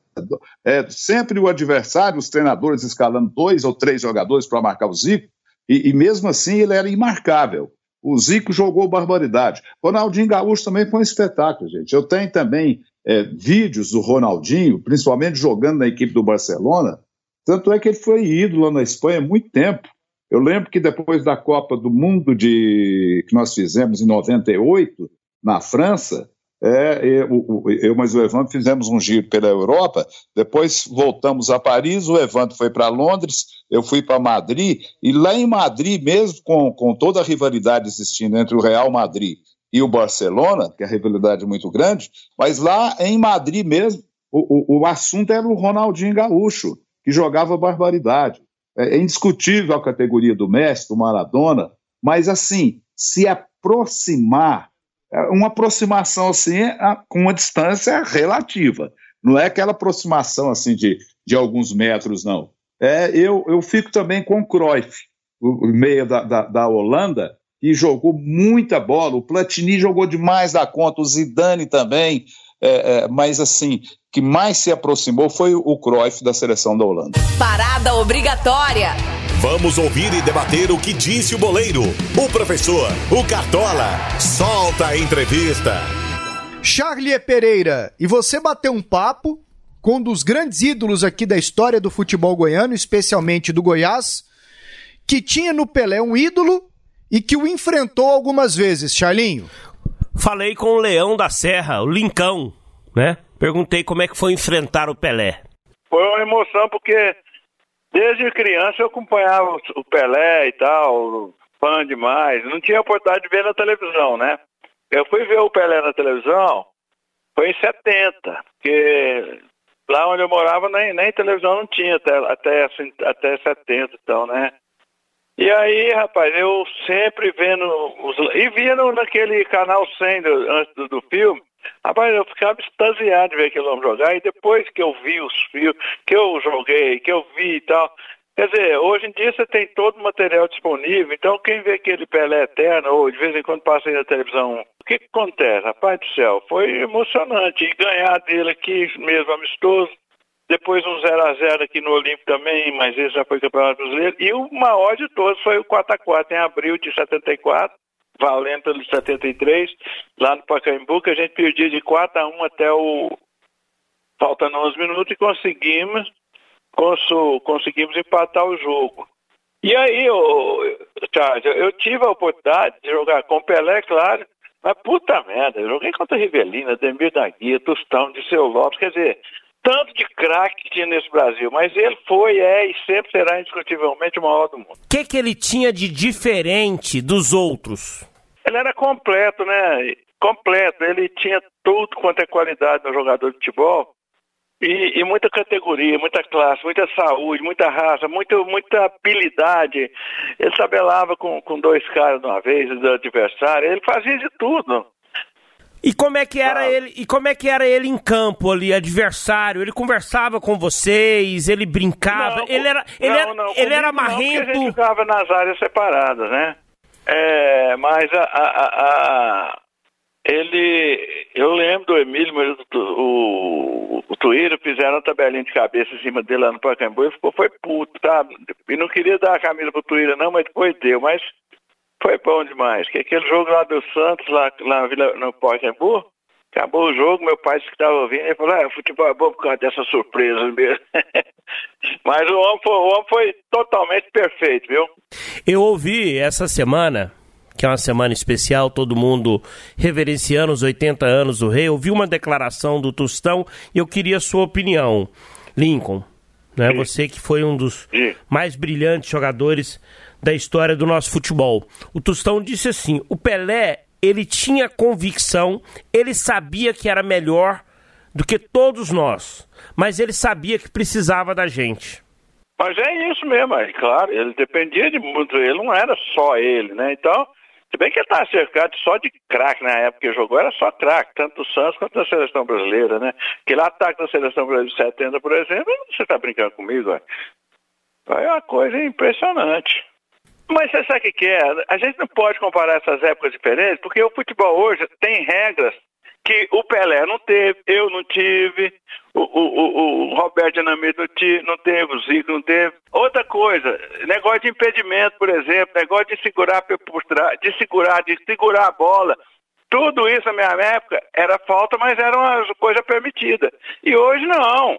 É, sempre o adversário, os treinadores escalando dois ou três jogadores para marcar o Zico, e, e mesmo assim ele era imarcável. O Zico jogou barbaridade. Ronaldinho Gaúcho também foi um espetáculo, gente. Eu tenho também é, vídeos do Ronaldinho, principalmente jogando na equipe do Barcelona. Tanto é que ele foi ídolo na Espanha há muito tempo. Eu lembro que depois da Copa do Mundo de, que nós fizemos em 98, na França, É, eu, eu, mas o Evandro fizemos um giro pela Europa, depois voltamos a Paris, o Evandro foi para Londres, eu fui para Madrid, e lá em Madrid, mesmo com, com toda a rivalidade existindo entre o Real Madrid e o Barcelona, que é a rivalidade muito grande, mas lá em Madrid mesmo, o, o, o assunto era o Ronaldinho Gaúcho, que jogava barbaridade. É, é indiscutível a categoria do Messi, do Maradona, mas assim, se aproximar é uma aproximação assim com uma distância relativa. Não é aquela aproximação assim de, de alguns metros, não. É, eu, eu fico também com o Cruyff, o, meio da, da, da, Holanda, que jogou muita bola. O Platini jogou demais da conta, o Zidane também. É, é, mas assim, que mais se aproximou foi o Cruyff da seleção da Holanda. Parada obrigatória. Vamos ouvir e debater o que disse o boleiro, o professor, o Cartola. Solta a entrevista. Charlie Pereira, e você bateu um papo com um dos grandes ídolos aqui da história do futebol goiano, especialmente do Goiás, que tinha no Pelé um ídolo e que o enfrentou algumas vezes, Charlinho. Falei com o Leão da Serra, o Lincão, né? Perguntei como é que foi enfrentar o Pelé. Foi uma emoção porque Desde criança eu acompanhava o Pelé e tal, fã demais. Não tinha oportunidade de ver na televisão, né? Eu fui ver o Pelé na televisão, foi em 70, porque lá onde eu morava nem, nem televisão não tinha até, até, assim, até 70 então, né? E aí, rapaz, eu sempre vendo os, e no, naquele canal 100 do, antes do, do filme, Rapaz, eu ficava extasiado de ver aquele homem jogar, e depois que eu vi os fios, que eu joguei, que eu vi e tal. Quer dizer, hoje em dia você tem todo o material disponível, então quem vê aquele Pelé eterno, ou de vez em quando passa aí na televisão, o que, que acontece? Rapaz do céu, foi emocionante. E ganhar dele aqui mesmo amistoso, depois um 0x0 aqui no Olímpico também, mas esse já foi campeonato brasileiro. E o maior de todos foi o 4x4 em abril de 74, valendo pelo 73, lá no Pacaembu, que a gente perdia de 4 a 1 até o. faltando 11 minutos e conseguimos, conseguimos empatar o jogo. E aí, eu, Charles, eu tive a oportunidade de jogar com Pelé, claro, mas puta merda, eu joguei contra Rivelina, Demir da Guia, Tostão, de Seu Lopes, quer dizer, tanto de craque que tinha nesse Brasil, mas ele foi, é e sempre será indiscutivelmente o maior do mundo. O que, que ele tinha de diferente dos outros? Ele era completo, né? Completo. Ele tinha tudo quanto é qualidade no jogador de futebol. E, e, muita categoria, muita classe, muita saúde, muita raça, muita, muita habilidade. Ele tabelava com, com dois caras de uma vez, do adversário, ele fazia de tudo. E como é que era ah. ele? E como é que era ele em campo ali, adversário? Ele conversava com vocês, ele brincava, não, ele era, ele não, era, não, ele era marrento. Não, a gente ficava nas áreas separadas, né? É, mas a, a, a, ele, eu lembro do Emílio, mas o, o, o Tuíra fizeram uma tabelinha de cabeça em cima dele lá no Pacaembu e ficou, foi puto, tá? E não queria dar a camisa pro Tuíra não, mas depois deu, mas foi bom demais. Que aquele jogo lá do Santos, lá, lá no Pacaembu, acabou o jogo, meu pai que estava ouvindo, ele falou, ah, futebol é bom por causa dessa surpresa mesmo. Mas o homem, foi, o homem foi totalmente perfeito, viu? Eu ouvi essa semana, que é uma semana especial, todo mundo reverenciando os 80 anos do rei, ouvi uma declaração do Tostão e eu queria a sua opinião. Lincoln, né? Você que foi um dos Sim. mais brilhantes jogadores da história do nosso futebol. O Tostão disse assim: o Pelé ele tinha convicção, ele sabia que era melhor do que todos nós, mas ele sabia que precisava da gente. Mas é isso mesmo, é claro, ele dependia de muito, ele não era só ele, né? Então, se bem que ele estava cercado só de craque na época que jogou, era só craque, tanto o Santos quanto a seleção brasileira, né? Aquele ataque da seleção brasileira de 70, por exemplo, você está brincando comigo, é? É uma coisa impressionante. Mas você sabe o que é? A gente não pode comparar essas épocas diferentes, porque o futebol hoje tem regras que o Pelé não teve, eu não tive, o, o, o, Roberto Dinamite não, não teve, o Zico não teve. Outra coisa, negócio de impedimento, por exemplo, negócio de segurar por trás, de segurar, de segurar a bola. Tudo isso na minha época era falta, mas era uma coisa permitida. E hoje não.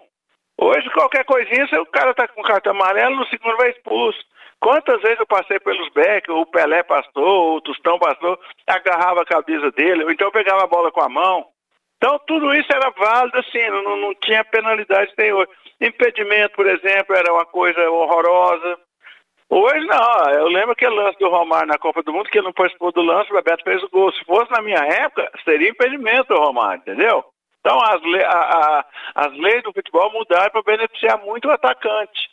Hoje qualquer coisinha, se o cara tá com cartão amarelo, no segundo vai expulso. Quantas vezes eu passei pelos becks, o Pelé passou, o Tostão passou, agarrava a cabeça dele, ou então pegava a bola com a mão. Então, tudo isso era válido, assim, não, não tinha penalidade que tem hoje. Impedimento, por exemplo, era uma coisa horrorosa. Hoje não, eu lembro aquele lance do Romário na Copa do Mundo, que ele não participou do lance, o Bebeto fez o gol. Se fosse na minha época, seria impedimento o Romário, entendeu? Então as, le a, a, as leis do futebol mudaram para beneficiar muito o atacante.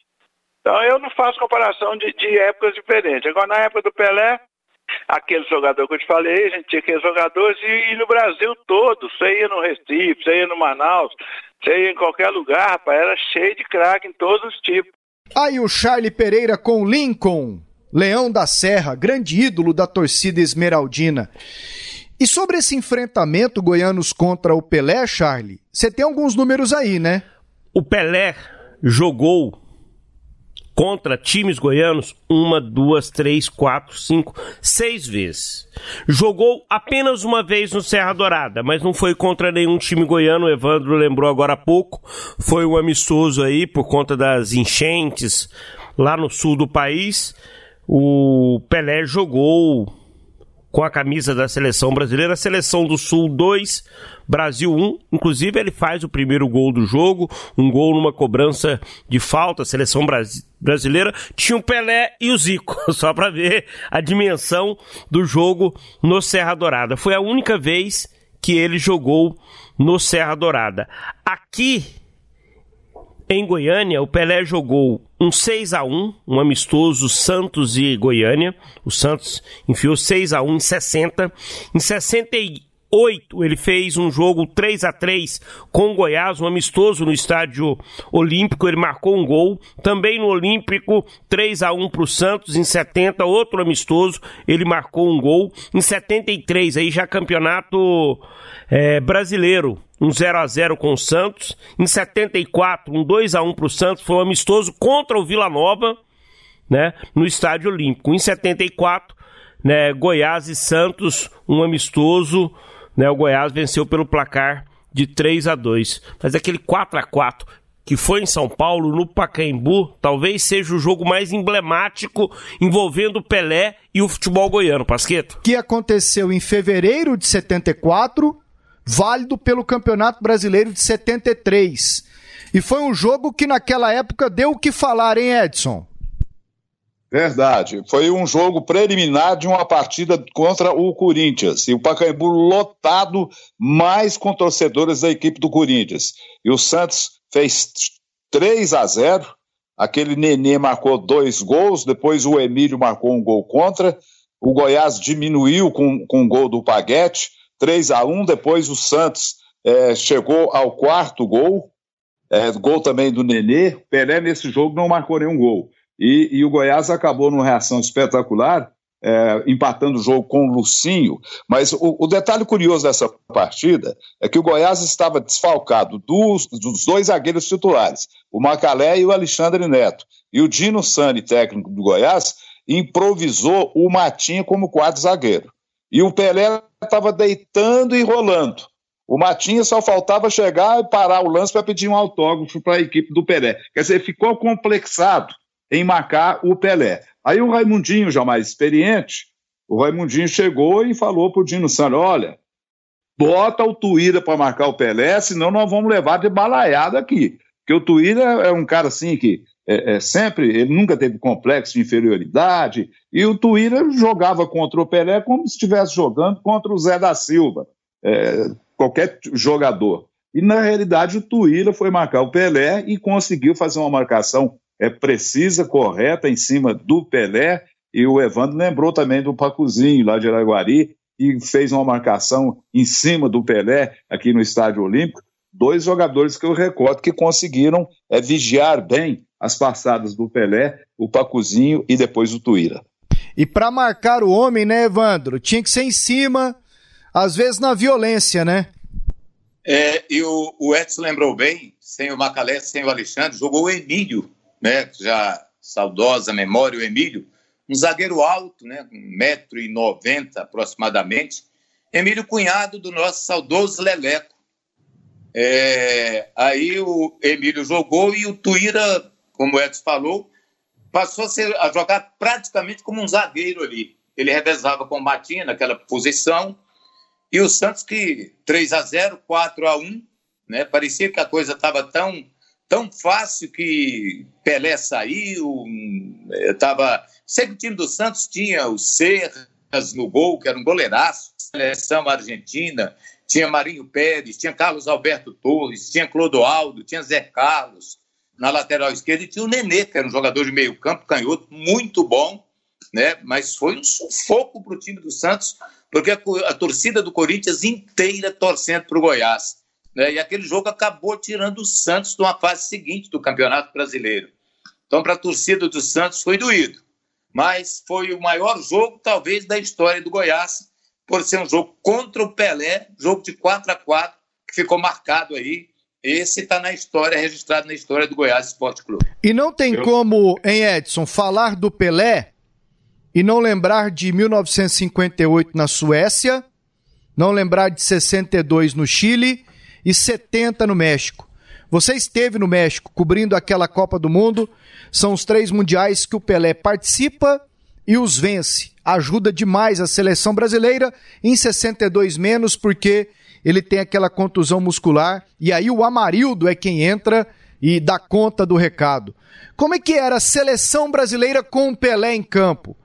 Então eu não faço comparação de, de épocas diferentes. Agora na época do Pelé, aquele jogador que eu te falei, a gente tinha aqueles jogadores e, e, no Brasil todo, você ia no Recife, você ia no Manaus, você ia em qualquer lugar, rapaz, era cheio de craque em todos os tipos. Aí o Charlie Pereira com Lincoln, Leão da Serra, grande ídolo da torcida esmeraldina. E sobre esse enfrentamento goianos contra o Pelé, Charlie, você tem alguns números aí, né? O Pelé jogou contra times goianos uma, duas, três, quatro, cinco, seis vezes. Jogou apenas uma vez no Serra Dourada, mas não foi contra nenhum time goiano. O Evandro lembrou agora há pouco. Foi um amistoso aí por conta das enchentes lá no sul do país. O Pelé jogou com a camisa da seleção brasileira, seleção do Sul 2, Brasil 1. Inclusive, ele faz o primeiro gol do jogo, um gol numa cobrança de falta, seleção brasileira. Tinha o Pelé e o Zico, só para ver a dimensão do jogo no Serra Dourada. Foi a única vez que ele jogou no Serra Dourada. Aqui em Goiânia, o Pelé jogou um 6 a 1 um amistoso Santos e Goiânia. O Santos enfiou 6 a 1 em 60. Em 68, ele fez um jogo 3 a 3 com o Goiás, um amistoso no estádio Olímpico. Ele marcou um gol. Também no Olímpico, 3 a 1 para o Santos. Em 70, outro amistoso, ele marcou um gol. Em 73, aí já campeonato é, brasileiro um 0 a 0 com o Santos. Em 74, um 2 a 1 para o Santos, foi um amistoso contra o Vila Nova, né, no Estádio Olímpico. Em 74, né, Goiás e Santos, um amistoso, né, o Goiás venceu pelo placar de 3 a 2. Mas aquele 4 a 4 que foi em São Paulo, no Pacaembu, talvez seja o jogo mais emblemático envolvendo Pelé e o futebol goiano, Pasqueto. Que aconteceu em fevereiro de 74 válido pelo Campeonato Brasileiro de 73. E foi um jogo que naquela época deu o que falar, hein, Edson? Verdade. Foi um jogo preliminar de uma partida contra o Corinthians. E o Pacaembu lotado, mais com torcedores da equipe do Corinthians. E o Santos fez 3 a 0. Aquele Nenê marcou dois gols, depois o Emílio marcou um gol contra. O Goiás diminuiu com, com o gol do Paguete. 3 a 1 depois o Santos é, chegou ao quarto gol, é, gol também do Nenê. Pelé nesse jogo não marcou nenhum gol. E, e o Goiás acabou numa reação espetacular, é, empatando o jogo com o Lucinho. Mas o, o, detalhe curioso dessa partida é que o Goiás estava desfalcado dos, dos dois zagueiros titulares, o Macalé e o Alexandre Neto. E o Dino Sani, técnico do Goiás, improvisou o Matinha como quarto zagueiro. E o Pelé estava deitando e rolando. O Matinha só faltava chegar e parar o lance para pedir um autógrafo para a equipe do Pelé. Quer dizer, ficou complexado em marcar o Pelé. Aí o Raimundinho, já mais experiente, o Raimundinho chegou e falou para o Dino Sano: olha, bota o Tuíra para marcar o Pelé, senão nós vamos levar de balaiada aqui. Porque o Tuíra é um cara assim que é, é, sempre, ele nunca teve complexo de inferioridade, e o Tuíra jogava contra o Pelé como se estivesse jogando contra o Zé da Silva, é, qualquer jogador. E na realidade o Tuíra foi marcar o Pelé e conseguiu fazer uma marcação é, precisa, correta, em cima do Pelé, e o Evandro lembrou também do Pacuzinho, lá de Araguari, e fez uma marcação em cima do Pelé, aqui no Estádio Olímpico, dois jogadores que eu recordo que conseguiram é, vigiar bem as passadas do Pelé, o Pacuzinho e depois o Tuíra. E para marcar o homem, né, Evandro? Tinha que ser em cima, às vezes na violência, né? É, e o, o Edson lembrou bem, sem o Macalé, sem o Alexandre, jogou o Emílio, né? Já saudosa memória, o Emílio, um zagueiro alto, né? 1,90m aproximadamente. Emílio, cunhado do nosso saudoso Leleco. É, aí o Emílio jogou e o Tuíra como o Edson falou, passou a, ser, a jogar praticamente como um zagueiro ali. Ele revezava com o Matinha naquela posição E o Santos que 3 a 0 4 a 1 né? Parecia que a coisa estava tão, tão fácil que Pelé saiu, estava... Sei que o time do Santos tinha o Serras no gol, que era um goleiraço, seleção argentina, tinha Marinho Pérez, tinha Carlos Alberto Torres, tinha Clodoaldo, tinha Zé Carlos na lateral esquerda e tinha o Nenê, que era um jogador de meio campo, canhoto, muito bom, né? mas foi um sufoco para o time do Santos, porque a, torcida do Corinthians inteira torcendo para o Goiás. Né? E aquele jogo acabou tirando o Santos de uma fase seguinte do Campeonato Brasileiro. Então, para a torcida do Santos foi doído, mas foi o maior jogo, talvez, da história do Goiás, por ser um jogo contra o Pelé, jogo de 4 a 4 que ficou marcado aí. Esse está na história, registrado na história do Goiás Esporte Clube. E não tem Eu... como, em Edson, falar do Pelé e não lembrar de 1958 na Suécia, não lembrar de 62 no Chile e 70 no México. Você esteve no México cobrindo aquela Copa do Mundo. São os três mundiais que o Pelé participa e os vence. Ajuda demais a seleção brasileira em 62 menos porque ele tem aquela contusão muscular e aí o Amarildo é quem entra e dá conta do recado. Como é que era a seleção brasileira com o Pelé em campo?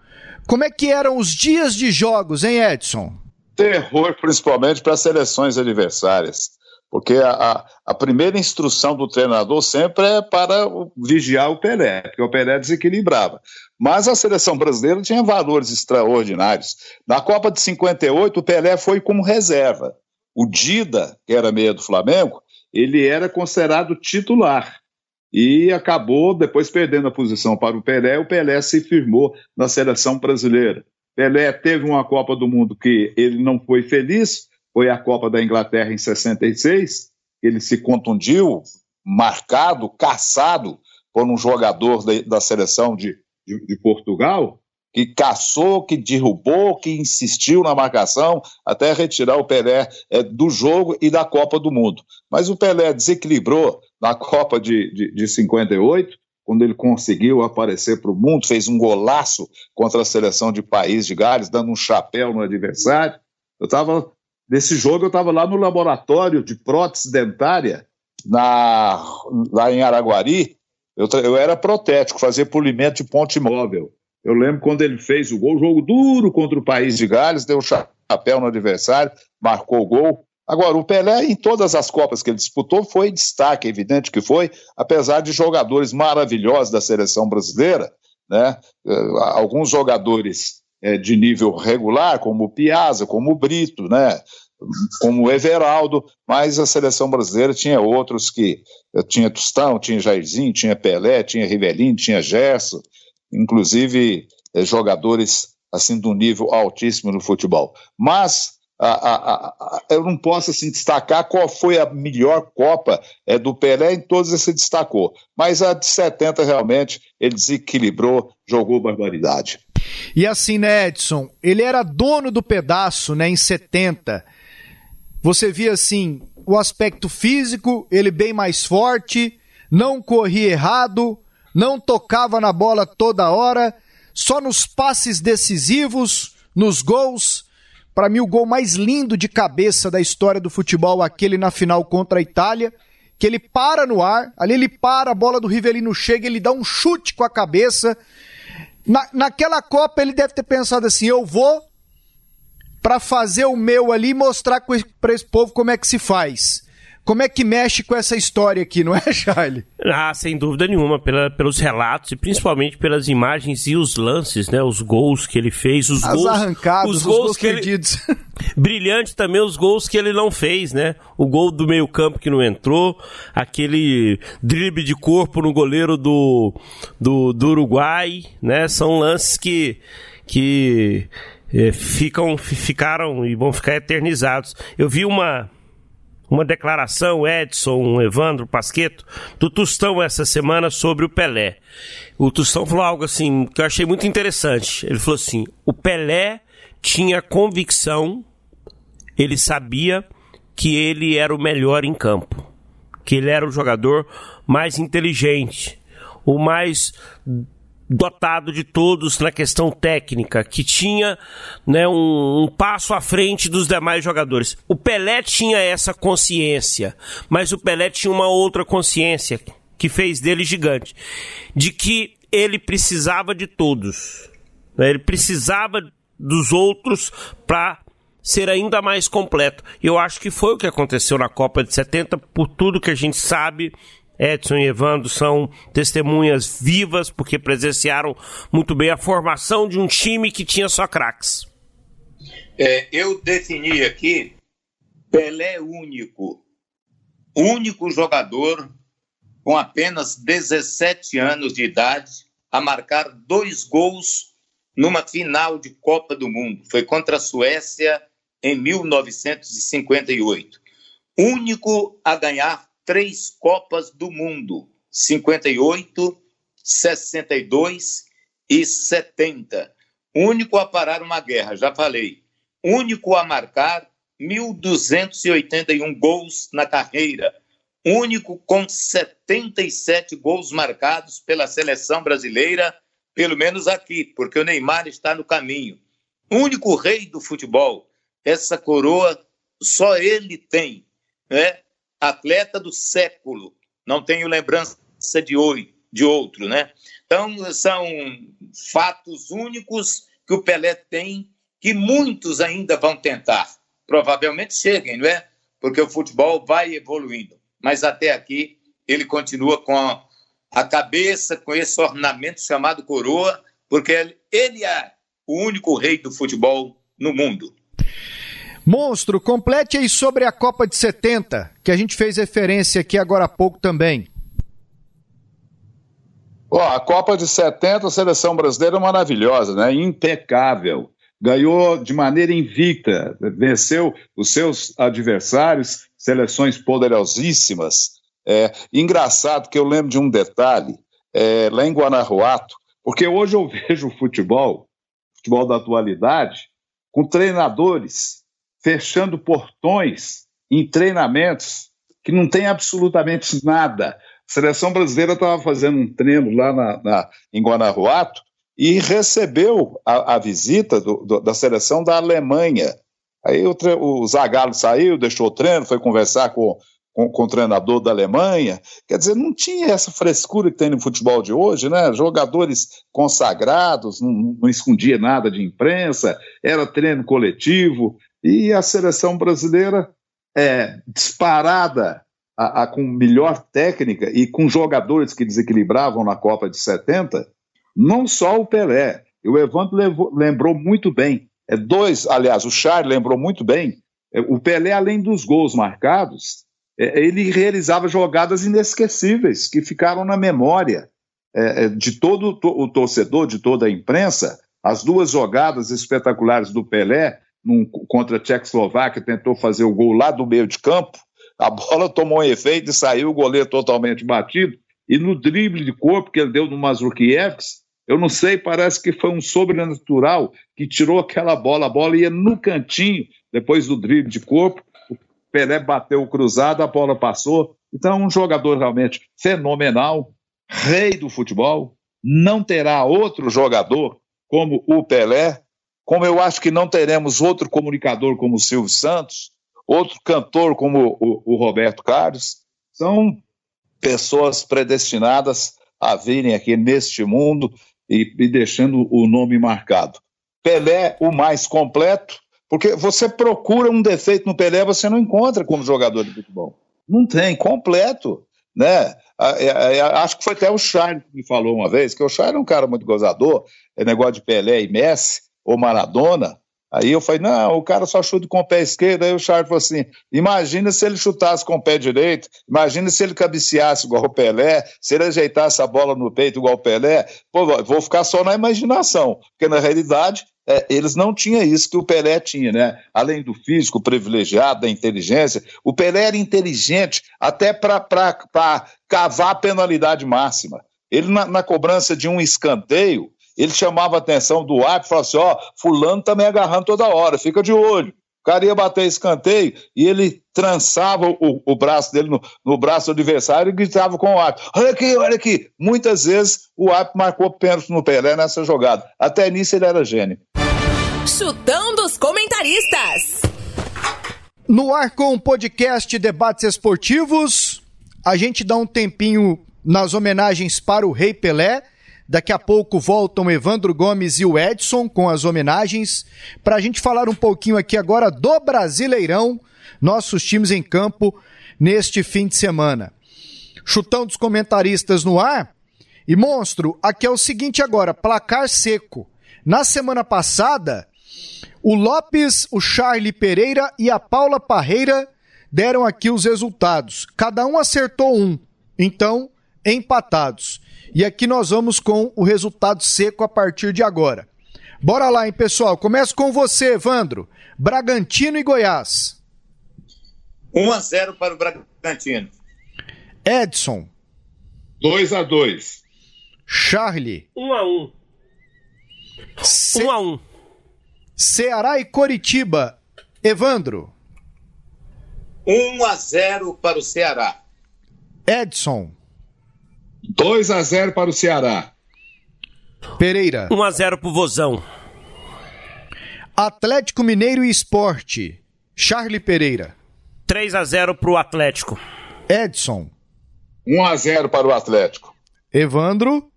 Como é que eram os dias de jogos, hein, Edson? Terror, principalmente para seleções adversárias. Porque a, a, primeira instrução do treinador sempre é para vigiar o Pelé, porque o Pelé desequilibrava. Mas a seleção brasileira tinha valores extraordinários. Na Copa de 58, o Pelé foi como reserva. O Dida, que era meia do Flamengo, ele era considerado titular e acabou depois perdendo a posição para o Pelé. O Pelé se firmou na seleção brasileira. Pelé teve uma Copa do Mundo que ele não foi feliz, foi a Copa da Inglaterra em 66. Ele se contundiu, marcado, caçado por um jogador da, da seleção de, de, de Portugal, que caçou, que derrubou, que insistiu na marcação até retirar o Pelé é, do jogo e da Copa do Mundo. Mas o Pelé desequilibrou na Copa de, de, de 58, quando ele conseguiu aparecer para o mundo, fez um golaço contra a seleção de País de Gales, dando um chapéu no adversário. Eu estava nesse jogo, eu estava lá no laboratório de prótese dentária na, lá em Araguari. Eu, eu era protético, fazia polimento de ponte móvel. Eu lembro quando ele fez o gol, jogo duro contra o país de Gales, deu um chapéu no adversário, marcou o gol. Agora, o Pelé, em todas as Copas que ele disputou, foi destaque, evidente que foi, apesar de jogadores maravilhosos da seleção brasileira, né? Eh, alguns jogadores é, de nível regular, como o Piazza, como o Brito, né? Como Everaldo, mas a seleção brasileira tinha outros que eh, tinha Tostão, tinha Jairzinho, tinha Pelé, tinha Rivelino, tinha Gerson, inclusive é, jogadores assim um nível altíssimo no futebol. Mas a, a, a, eu não posso assim, destacar qual foi a melhor Copa é, do Pelé, em todos ele se destacou. Mas a de 70 realmente ele desequilibrou, jogou barbaridade. E assim, né, Edson? Ele era dono do pedaço, né, em 70. Você via assim o aspecto físico, ele bem mais forte, não corria errado, não tocava na bola toda hora, só nos passes decisivos, nos gols. Para mim, o gol mais lindo de cabeça da história do futebol, aquele na final contra a Itália, que ele para no ar, ali ele para, a bola do Rivelino chega, ele dá um chute com a cabeça. Na, naquela Copa ele deve ter pensado assim: eu vou para fazer o meu ali e mostrar para esse povo como é que se faz. Como é que mexe com essa história aqui, não é, Charlie? Ah, sem dúvida nenhuma, pela, pelos relatos e principalmente pelas imagens e os lances, né? Os gols que ele fez, os As gols. arrancadas, os gols, os gols que perdidos. Ele... Brilhante também os gols que ele não fez, né? O gol do meio-campo que não entrou, aquele drible de corpo no goleiro do, do, do Uruguai, né? São lances que. que é, ficam, ficaram e vão ficar eternizados. Eu vi uma uma declaração, Edson, Evandro, Pasqueto, do Tustão essa semana sobre o Pelé. O Tustão falou algo assim que eu achei muito interessante. Ele falou assim: o Pelé tinha convicção, ele sabia que ele era o melhor em campo, que ele era o jogador mais inteligente, o mais dotado de todos na questão técnica, que tinha né, um, um, passo à frente dos demais jogadores. O Pelé tinha essa consciência, mas o Pelé tinha uma outra consciência que fez dele gigante, de que ele precisava de todos. Né, ele precisava dos outros para ser ainda mais completo. Eu acho que foi o que aconteceu na Copa de 70, por tudo que a gente sabe. Edson e Evandro são testemunhas vivas, porque presenciaram muito bem a formação de um time que tinha só craques. É, eu defini aqui Pelé único. Único jogador com apenas 17 anos de idade a marcar dois gols numa final de Copa do Mundo. Foi contra a Suécia em 1958. Único a ganhar três Copas do Mundo: 58, 62 e 70. Único a parar uma guerra, já falei. Único a marcar 1.281 gols na carreira. Único com 77 gols marcados pela seleção brasileira, pelo menos aqui, porque o Neymar está no caminho. Único rei do futebol, essa coroa só ele tem, né? Atleta do século, não tenho lembrança de, oi, de outro, né? Então, são fatos únicos que o Pelé tem, que muitos ainda vão tentar. Provavelmente cheguem, não é? Porque o futebol vai evoluindo. Mas até aqui, ele continua com a cabeça, com esse ornamento chamado coroa, porque ele é o único rei do futebol no mundo. Monstro, complete aí sobre a Copa de 70, que a gente fez referência aqui agora há pouco também. Oh, a Copa de 70, a seleção brasileira é maravilhosa, né? Impecável. Ganhou de maneira invicta, venceu os seus adversários, seleções poderosíssimas. É, engraçado que eu lembro de um detalhe, é, lá em Guanajuato, porque hoje eu vejo o futebol, futebol da atualidade, com treinadores fechando portões em treinamentos que não tem absolutamente nada. A seleção brasileira estava fazendo um treino lá na, na, em Guanajuato e recebeu a, a visita do, do, da seleção da Alemanha. Aí o, o Zagallo saiu, deixou o treino, foi conversar com, com, com, o treinador da Alemanha. Quer dizer, não tinha essa frescura que tem no futebol de hoje, né? Jogadores consagrados, não, não escondia nada de imprensa, era treino coletivo. E a seleção brasileira é disparada a, a, com melhor técnica e com jogadores que desequilibravam na Copa de 70, não só o Pelé. O Evandro levou, lembrou muito bem. É dois, aliás, o Charles lembrou muito bem. É, o Pelé, além dos gols marcados, é, ele realizava jogadas inesquecíveis que ficaram na memória é, é de todo o torcedor, de toda a imprensa. As duas jogadas espetaculares do Pelé num, contra a Tchecoslováquia, tentou fazer o gol lá do meio de campo, a bola tomou um efeito e saiu o goleiro totalmente batido, e no drible de corpo que ele deu no Mazurkiewicz, eu não sei, parece que foi um sobrenatural que tirou aquela bola, a bola ia no cantinho, depois do drible de corpo, o Pelé bateu o cruzado, a bola passou, então é um jogador realmente fenomenal, rei do futebol, não terá outro jogador como o Pelé, como eu acho que não teremos outro comunicador como o Silvio Santos, outro cantor como o, o Roberto Carlos, são pessoas predestinadas a virem aqui neste mundo e, e deixando o nome marcado. Pelé, o mais completo, porque você procura um defeito no Pelé, você não encontra como jogador de futebol. Não tem, completo. Né? Acho que foi até o Charles que me falou uma vez, que o Charles é um cara muito gozador, é negócio de Pelé e Messi, ou Maradona, aí eu falei, não, o cara só chuta com o pé esquerdo, aí o Charles falou assim, imagina se ele chutasse com o pé direito, imagina se ele cabeceasse igual o Pelé, se ele ajeitasse a bola no peito igual o Pelé, pô, vou ficar só na imaginação, porque na realidade é, eles não tinham isso que o Pelé tinha, né? Além do físico privilegiado, da inteligência, o Pelé era inteligente até para cavar a penalidade máxima. Ele, na, na, cobrança de um escanteio, ele chamava a atenção do árbitro e falava assim: ó, fulano tá me agarrando toda hora, fica de olho. O cara ia bater escanteio e ele trançava o, o braço dele no, no, braço do adversário e gritava com o árbitro: Olha aqui, olha aqui. Muitas vezes o árbitro marcou pênalti no Pelé nessa jogada. Até nisso ele era gênio. Chutão dos comentaristas. No ar com o podcast Debates Esportivos, a gente dá um tempinho nas homenagens para o Rei Pelé Daqui a pouco voltam Evandro Gomes e o Edson com as homenagens, para a gente falar um pouquinho aqui agora do Brasileirão, nossos times em campo neste fim de semana. Chutão dos comentaristas no ar. E monstro, aqui é o seguinte agora, placar seco. Na semana passada, o Lopes, o Charlie Pereira e a Paula Parreira deram aqui os resultados. Cada um acertou um. Então, empatados. E aqui nós vamos com o resultado seco a partir de agora. Bora lá, hein, pessoal? Começo com você, Evandro. Bragantino e Goiás. 1 a 0 para o Bragantino. Edson. 2 a 2. Charlie. 1 a 1. Ce... 1 a 1. Ceará e Coritiba. Evandro. 1 a 0 para o Ceará. Edson. 2 a 0 para o Ceará. Pereira. 1 a 0 para o Vozão. Atlético Mineiro e Esporte. Charlie Pereira. 3 a 0 para o Atlético. Edson. 1 a 0 para o Atlético. Evandro.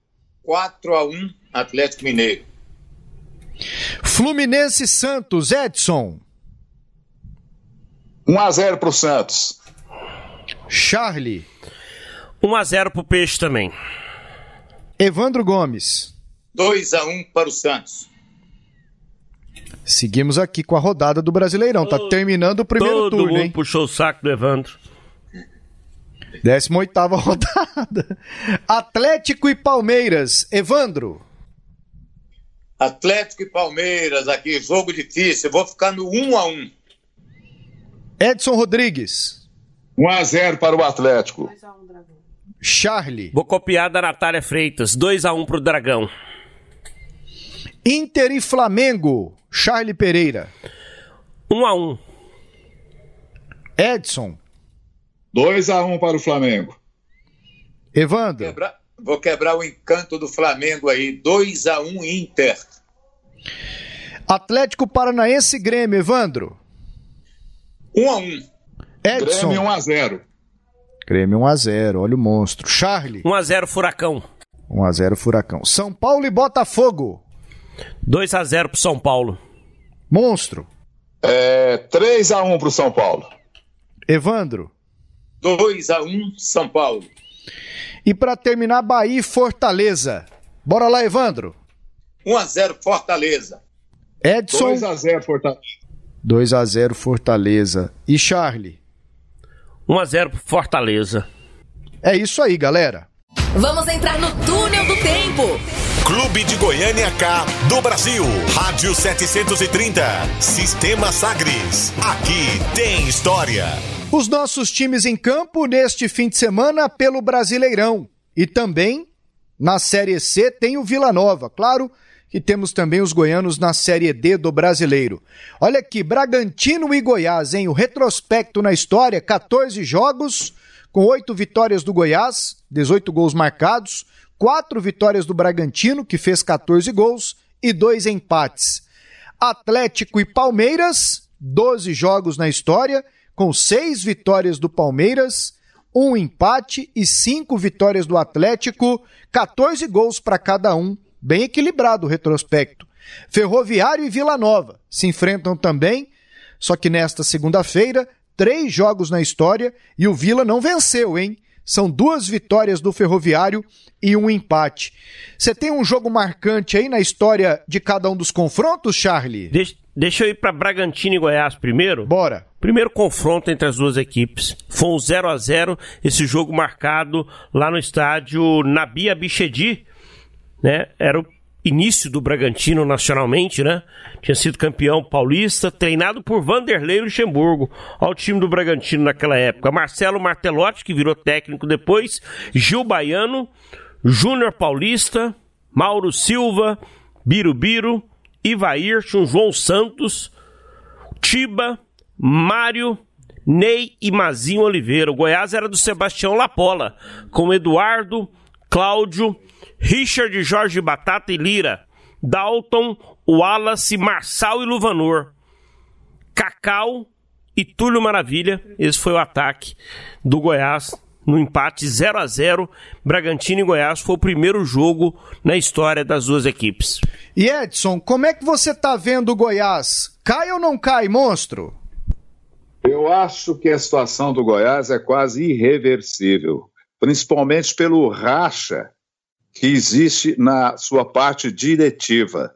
4 a 1 Atlético Mineiro. Fluminense Santos. Edson. 1 a 0 para o Santos. Charlie. 1 a 0 pro Peixe também. Evandro Gomes. 2 a 1 para o Santos. Seguimos aqui com a rodada do Brasileirão. Tá terminando o primeiro Todo turno, mundo hein? puxou o saco do Evandro. 18 rodada. Atlético e Palmeiras. Evandro. Atlético e Palmeiras aqui, jogo difícil. Eu vou ficar no 1 a 1. Edson Rodrigues. 1 a 0 para o Atlético. Charlie. Vou copiar da Natália Freitas. 2 a 1 pro Dragão. Inter e Flamengo. Charlie Pereira. 1 a 1. Edson. 2 a 1 para o Flamengo. Evandro. Quebra... Vou quebrar o encanto do Flamengo aí. 2 a 1 Inter. Atlético Paranaense e Grêmio, Evandro. 1 a 1. Edson. Grêmio 1 a 0. Grêmio 1x0, olha o monstro. Charlie. 1x0 Furacão. 1x0 Furacão. São Paulo e Botafogo. 2x0 pro São Paulo. Monstro. É, 3x1 pro São Paulo. Evandro. 2x1 São Paulo. E para terminar, Bahia e Fortaleza. Bora lá, Evandro. 1x0 Fortaleza. Edson. 2x0 Fortaleza. 2x0 Fortaleza. E Charlie. 1x0 pro Fortaleza. É isso aí, galera. Vamos entrar no túnel do tempo. Clube de Goiânia K do Brasil. Rádio 730. Sistema Sagres. Aqui tem história. Os nossos times em campo neste fim de semana pelo Brasileirão. E também na Série C tem o Vila Nova. Claro que temos também os goianos na Série D do Brasileiro. Olha aqui, Bragantino e Goiás, hein? O retrospecto na história: 14 jogos, com 8 vitórias do Goiás, 18 gols marcados, 4 vitórias do Bragantino, que fez 14 gols, e 2 empates. Atlético e Palmeiras, 12 jogos na história, com 6 vitórias do Palmeiras, um empate e 5 vitórias do Atlético, 14 gols para cada um bem equilibrado o retrospecto. Ferroviário e Vila Nova se enfrentam também, só que nesta segunda-feira, três jogos na história e o Vila não venceu, hein? São duas vitórias do Ferroviário e um empate. Você tem um jogo marcante aí na história de cada um dos confrontos, Charlie? Deixa, deixa eu ir para Bragantino e Goiás primeiro. Bora. Primeiro confronto entre as duas equipes. Foi um 0 a 0 esse jogo marcado lá no estádio Nabia Bichedi, né? Era o início do Bragantino nacionalmente, né? Tinha sido campeão paulista, treinado por Vanderlei Luxemburgo, ao time do Bragantino naquela época. Marcelo Martelotti, que virou técnico depois, Gil Baiano, Júnior Paulista, Mauro Silva, Birubiru, Ivairson, João Santos, Tiba, Mário, Ney e Mazinho Oliveira. O Goiás era do Sebastião Lapola, com Eduardo, Cláudio, Richard, Jorge Batata e Lira, Dalton, Wallace, Marçal e Luvanor, Cacau e Túlio Maravilha. Esse foi o ataque do Goiás no empate 0 a 0 Bragantino e Goiás foi o primeiro jogo na história das duas equipes. E Edson, como é que você tá vendo o Goiás? Cai ou não cai, monstro? Eu acho que a situação do Goiás é quase irreversível, principalmente pelo racha que existe na sua parte diretiva.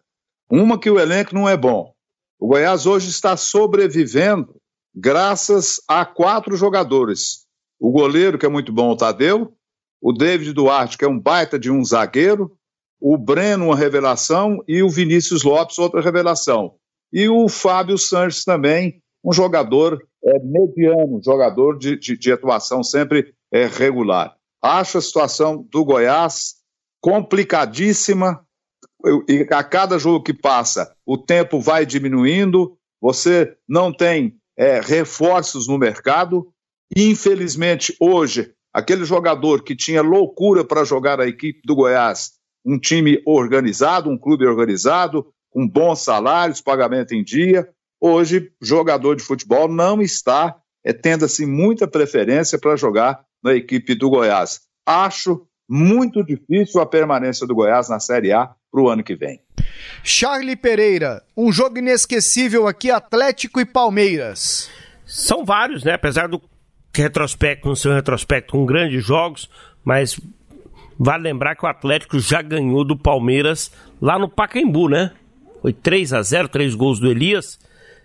Uma que o elenco não é bom. O Goiás hoje está sobrevivendo graças a quatro jogadores. O goleiro, que é muito bom, o Tadeu, o David Duarte, que é um baita de um zagueiro, o Breno, uma revelação, e o Vinícius Lopes, outra revelação. E o Fábio Sanches também, um jogador é, mediano, jogador de, de, de atuação sempre é, regular. Acho a situação do Goiás complicadíssima, e a cada jogo que passa, o tempo vai diminuindo, você não tem é, reforços no mercado, infelizmente hoje, aquele jogador que tinha loucura para jogar a equipe do Goiás, um time organizado, um clube organizado, com bons salários, pagamento em dia, hoje jogador de futebol não está é, tendo assim muita preferência para jogar na equipe do Goiás. Acho muito difícil a permanência do Goiás na Série A para o ano que vem. Charlie Pereira, um jogo inesquecível aqui, Atlético e Palmeiras. São vários, né? Apesar do retrospecto não ser um retrospecto com grandes jogos, mas vale lembrar que o Atlético já ganhou do Palmeiras lá no Pacaembu, né? Foi 3 a 0 três gols do Elias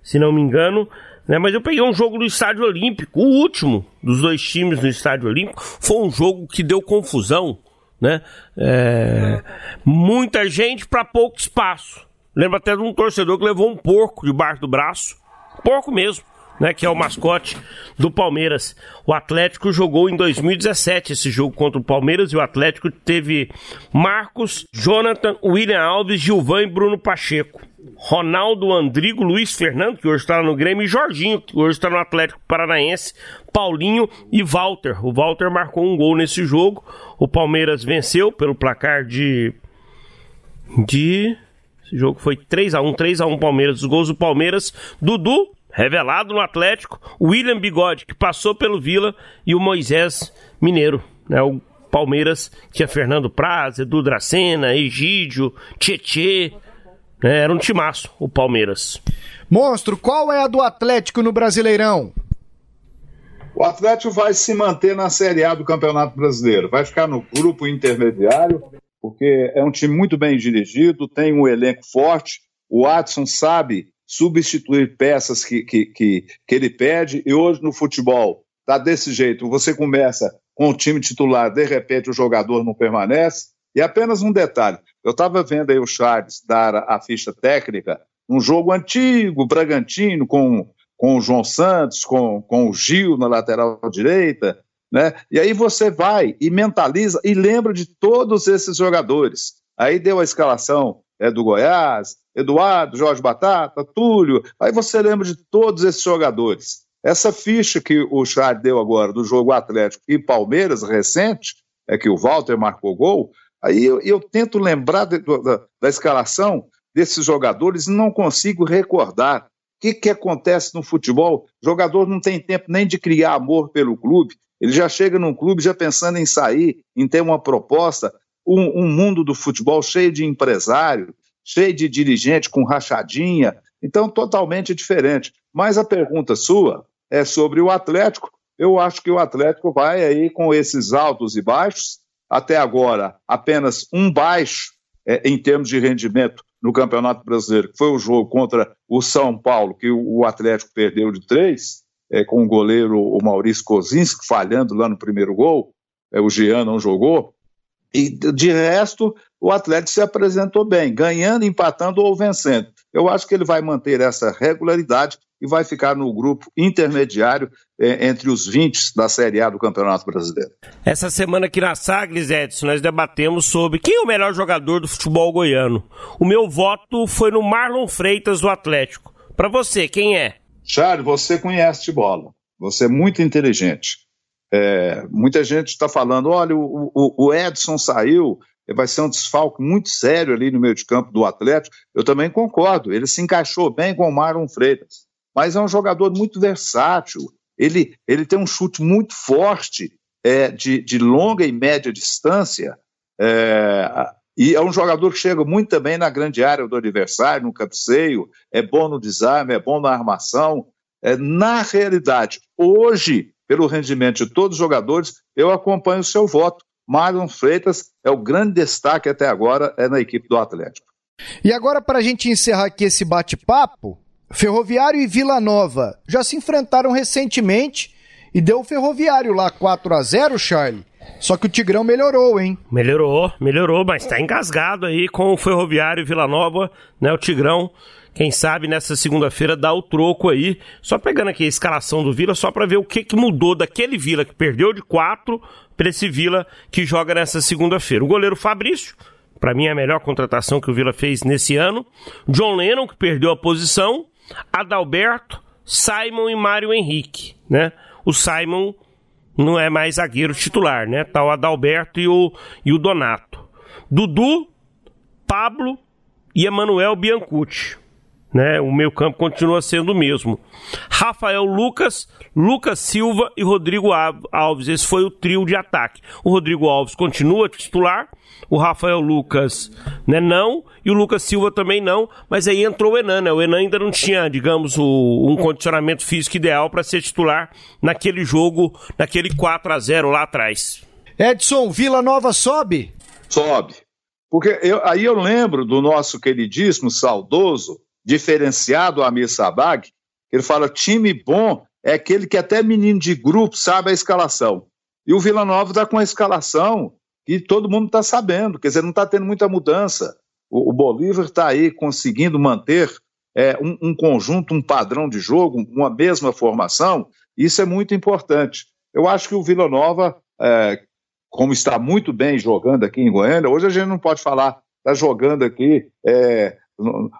se não me engano. Né? Mas eu peguei um jogo no Estádio Olímpico, o último dos dois times no Estádio Olímpico. Foi um jogo que deu confusão, né? É... Muita gente para pouco espaço. Lembro até de um torcedor que levou um porco debaixo do braço. Porco mesmo né, que é o mascote do Palmeiras. O Atlético jogou em 2017 esse jogo contra o Palmeiras e o Atlético teve Marcos, Jonathan, William Alves, Gilvan e Bruno Pacheco. Ronaldo Andrigo, Luiz Fernando, que hoje está no Grêmio, e Jorginho, que hoje está no Atlético Paranaense, Paulinho e Walter. O Walter marcou um gol nesse jogo. O Palmeiras venceu pelo placar de. de. Esse jogo foi 3 a 1 3 a 1 Palmeiras. Os gols do Palmeiras, Dudu revelado no Atlético, o William Bigode, que passou pelo Vila, e o Moisés Mineiro, né? O Palmeiras tinha Fernando Praz, Edu Dracena, Egídio, Tietê, né? Era um timaço, o Palmeiras. Monstro, qual é a do Atlético no Brasileirão? O Atlético vai se manter na Série A do Campeonato Brasileiro, vai ficar no grupo intermediário, porque é um time muito bem dirigido, tem um elenco forte, o Watson sabe substituir peças que, que, que, que ele pede, e hoje no futebol está desse jeito, você começa com o time titular, de repente o jogador não permanece, e apenas um detalhe, eu estava vendo aí o Charles dar a, a ficha técnica, um jogo antigo, Bragantino, com, com o João Santos, com, com o Gil na lateral direita, né? E aí você vai e mentaliza e lembra de todos esses jogadores. Aí deu a escalação é, do Goiás, Eduardo, Jorge Batata, Túlio. Aí você lembra de todos esses jogadores. Essa ficha que o Chad deu agora do jogo Atlético e Palmeiras recente, é que o Walter marcou gol, aí eu, eu tento lembrar de, da, da, escalação desses jogadores e não consigo recordar. O que, que acontece no futebol? O jogador não tem tempo nem de criar amor pelo clube, ele já chega num clube já pensando em sair, em ter uma proposta. Um, um mundo do futebol cheio de empresário, cheio de dirigente com rachadinha, então totalmente diferente. Mas a pergunta sua é sobre o Atlético. Eu acho que o Atlético vai aí com esses altos e baixos. Até agora, apenas um baixo é, em termos de rendimento no Campeonato Brasileiro, que foi o jogo contra o São Paulo, que o Atlético perdeu de três, é, com o goleiro o Maurício Kozinski falhando lá no primeiro gol, é, o Jean não jogou. E de resto, o Atlético se apresentou bem, ganhando, empatando ou vencendo. Eu acho que ele vai manter essa regularidade e vai ficar no grupo intermediário eh, entre os 20 da Série A do Campeonato Brasileiro. Essa semana aqui na Sagres, Edson, nós debatemos sobre quem é o melhor jogador do futebol goiano. O meu voto foi no Marlon Freitas do Atlético. Para você, quem é? Charles, você conhece de bola, você é muito inteligente. É, muita gente está falando: olha, o, o, o, Edson saiu, vai ser um desfalque muito sério ali no meio de campo do Atlético. Eu também concordo, ele se encaixou bem com o Marlon Freitas, mas é um jogador muito versátil. Ele, ele tem um chute muito forte é, de, de longa e média distância. É, e é um jogador que chega muito bem na grande área do adversário, no cabeceio, é bom no desarme, é bom na armação. É, na realidade, hoje, pelo rendimento de todos os jogadores, eu acompanho o seu voto. Marlon Freitas é o grande destaque até agora é na equipe do Atlético. E agora, para a gente encerrar aqui esse bate-papo, Ferroviário e Vila Nova já se enfrentaram recentemente e deu o Ferroviário lá 4 a 0 Charlie. Só que o Tigrão melhorou, hein? Melhorou, melhorou, mas tá engasgado aí com o Ferroviário e Vila Nova, né? O Tigrão quem sabe nessa segunda-feira dá o troco aí. Só pegando aqui a escalação do Vila, só para ver o que, que mudou daquele Vila que perdeu de quatro para esse Vila que joga nessa segunda-feira. O goleiro Fabrício, para mim é a melhor contratação que o Vila fez nesse ano. John Lennon, que perdeu a posição. Adalberto, Simon e Mário Henrique, né? O Simon não é mais zagueiro titular, né? Tá o Adalberto e o, e o Donato. Dudu, Pablo e Emanuel Biancucci né? O meio campo continua sendo o mesmo. Rafael Lucas, Lucas Silva e Rodrigo Alves. Esse foi o trio de ataque. O Rodrigo Alves continua titular, o Rafael Lucas né, não, e o Lucas Silva também não, mas aí entrou o Enan, né? O Enan ainda não tinha, digamos, o, um condicionamento físico ideal para ser titular naquele jogo, naquele 4 a 0 lá atrás. Edson, Vila Nova sobe? Sobe. Porque eu, aí eu lembro do nosso queridíssimo, saudoso diferenciado o Amir Sabag, ele fala: time bom é aquele que até menino de grupo sabe a escalação. E o Vila Nova está com a escalação que todo mundo está sabendo, quer dizer, não está tendo muita mudança. O, o Bolívar está aí conseguindo manter é, um, um, conjunto, um padrão de jogo, uma mesma formação, isso é muito importante. Eu acho que o Vila Nova, é, como está muito bem jogando aqui em Goiânia, hoje a gente não pode falar, está jogando aqui é,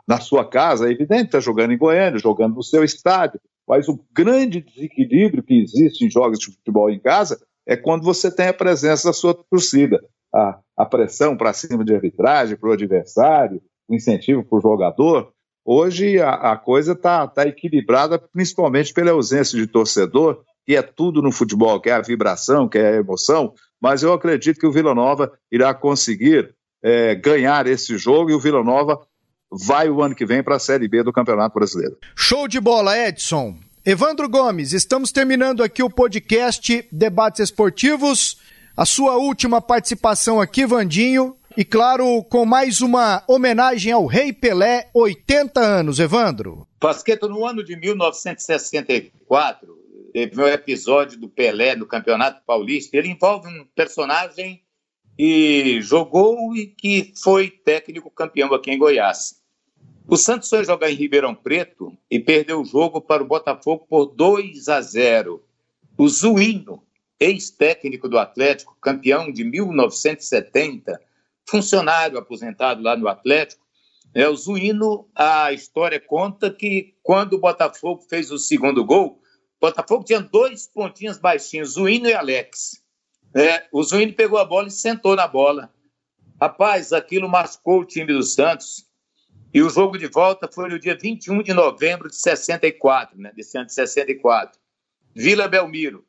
na sua casa, é evidente, está jogando em Goiânia, jogando no seu estádio, mas o grande desequilíbrio que existe em jogos de futebol em casa é quando você tem a presença da sua torcida. A, a pressão para cima de arbitragem, para o adversário, o incentivo para o jogador. Hoje a, a coisa está tá equilibrada, principalmente pela ausência de torcedor, que é tudo no futebol, que é a vibração, que é a emoção, mas eu acredito que o Vila Nova irá conseguir é, ganhar esse jogo e o Vila Nova vai o ano que vem para a Série B do Campeonato Brasileiro. Show de bola, Edson. Evandro Gomes, estamos terminando aqui o podcast Debates Esportivos. A sua última participação aqui, Vandinho. E claro, com mais uma homenagem ao Rei Pelé, 80 anos, Evandro. Pasqueto, no ano de 1964, teve um episódio do Pelé no Campeonato Paulista. Ele envolve um personagem que jogou e que foi técnico campeão aqui em Goiás. O Santos foi jogar em Ribeirão Preto e perdeu o jogo para o Botafogo por 2 a 0. O Zuíno, ex-técnico do Atlético, campeão de 1970, funcionário aposentado lá no Atlético, é, o Zuíno, a história conta que quando o Botafogo fez o segundo gol, o Botafogo tinha dois pontinhos baixinhos, Zuíno e Alex. É, o Zuíno pegou a bola e sentou na bola. Rapaz, aquilo machucou o time do Santos. E o jogo de volta foi no dia 21 de novembro de 64, né, desse ano de 64. Vila Belmiro.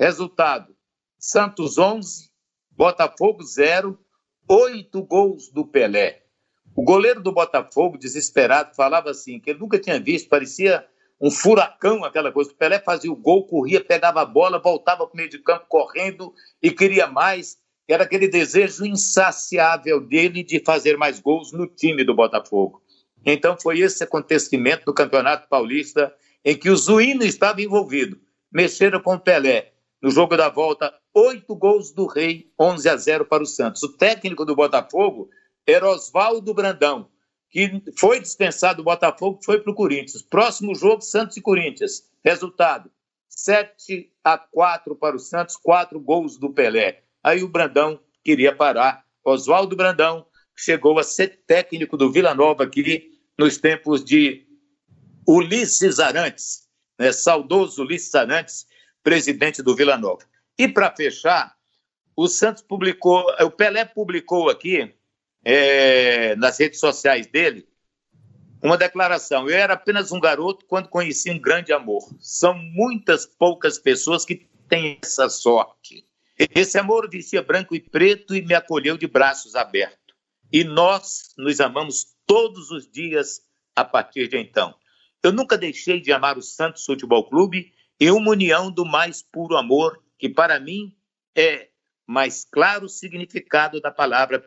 Resultado: Santos 11, Botafogo 0, oito gols do Pelé. O goleiro do Botafogo, desesperado, falava assim, que ele nunca tinha visto, parecia um furacão, aquela coisa. O Pelé fazia o gol, corria, pegava a bola, voltava para o meio de campo correndo e queria mais era aquele desejo insaciável dele de fazer mais gols no time do Botafogo. Então foi esse acontecimento no Campeonato Paulista em que o Zuíno estava envolvido. Mexeram com o Pelé. No jogo da volta, oito gols do Rei, 11 a 0 para o Santos. O técnico do Botafogo era Oswaldo Brandão, que foi dispensado do Botafogo, foi para o Corinthians. Próximo jogo, Santos e Corinthians. Resultado, 7 a 4 para o Santos, quatro gols do Pelé. Aí o Brandão queria parar. Oswaldo Brandão chegou a ser técnico do Vila Nova aqui nos tempos de Ulisses Arantes. né, saudoso Ulisses Arantes, presidente do Vila Nova. E para fechar, o Santos publicou, o Pelé publicou aqui é, nas redes sociais dele uma declaração. Eu era apenas um garoto quando conheci um grande amor. São muitas poucas pessoas que têm essa sorte. Esse amor vestia branco e preto e me acolheu de braços abertos. E nós nos amamos todos os dias a partir de então. Eu nunca deixei de amar o Santos Futebol Clube e uma união do mais puro amor, que para mim é mais claro significado da palavra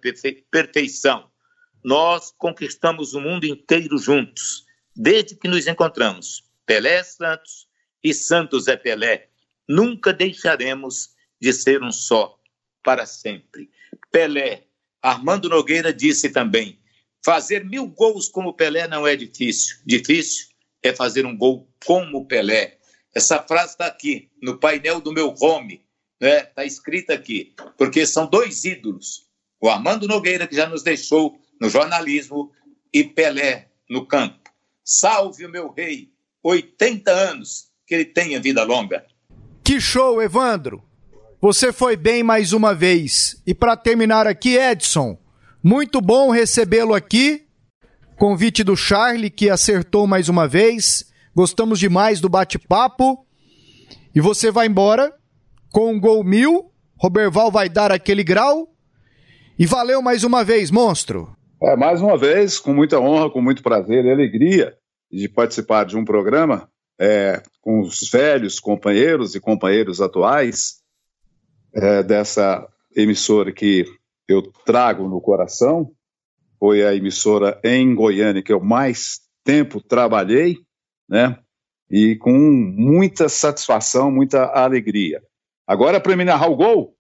perfeição. Nós conquistamos o mundo inteiro juntos, desde que nos encontramos. Pelé é Santos e Santos é Pelé. Nunca deixaremos de ser um só, para sempre. Pelé, Armando Nogueira disse também: fazer mil gols como Pelé não é difícil. Difícil é fazer um gol como Pelé. Essa frase está aqui, no painel do meu home, está né? Tá escrita aqui, porque são dois ídolos: o Armando Nogueira, que já nos deixou no jornalismo, e Pelé no campo. Salve o meu rei, 80 anos, que ele tenha vida longa. Que show, Evandro! Você foi bem mais uma vez. E para terminar aqui, Edson, muito bom recebê-lo aqui. Convite do Charlie, que acertou mais uma vez. Gostamos demais do bate-papo. E você vai embora com um gol mil. Roberval vai dar aquele grau. E valeu mais uma vez, monstro. É, mais uma vez, com muita honra, com muito prazer e alegria de participar de um programa é, com os velhos companheiros e companheiros atuais é, dessa emissora que eu trago no coração, foi a emissora em Goiânia que eu mais tempo trabalhei, né? E com muita satisfação, muita alegria. Agora, para me narrar o gol.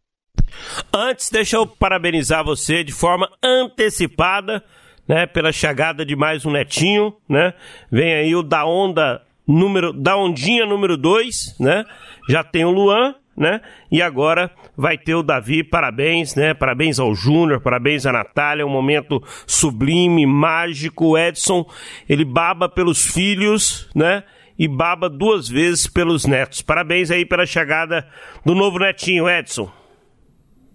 Antes, deixa eu parabenizar você de forma antecipada, né? Pela chegada de mais um netinho, né? Vem aí o da onda número, da ondinha número 2, né? Já tem o Luan, né? E agora vai ter o Davi, parabéns, né? Parabéns ao Júnior, parabéns à Natália, um momento sublime, mágico. O Edson, ele baba pelos filhos, né? E baba duas vezes pelos netos. Parabéns aí pela chegada do novo netinho, Edson.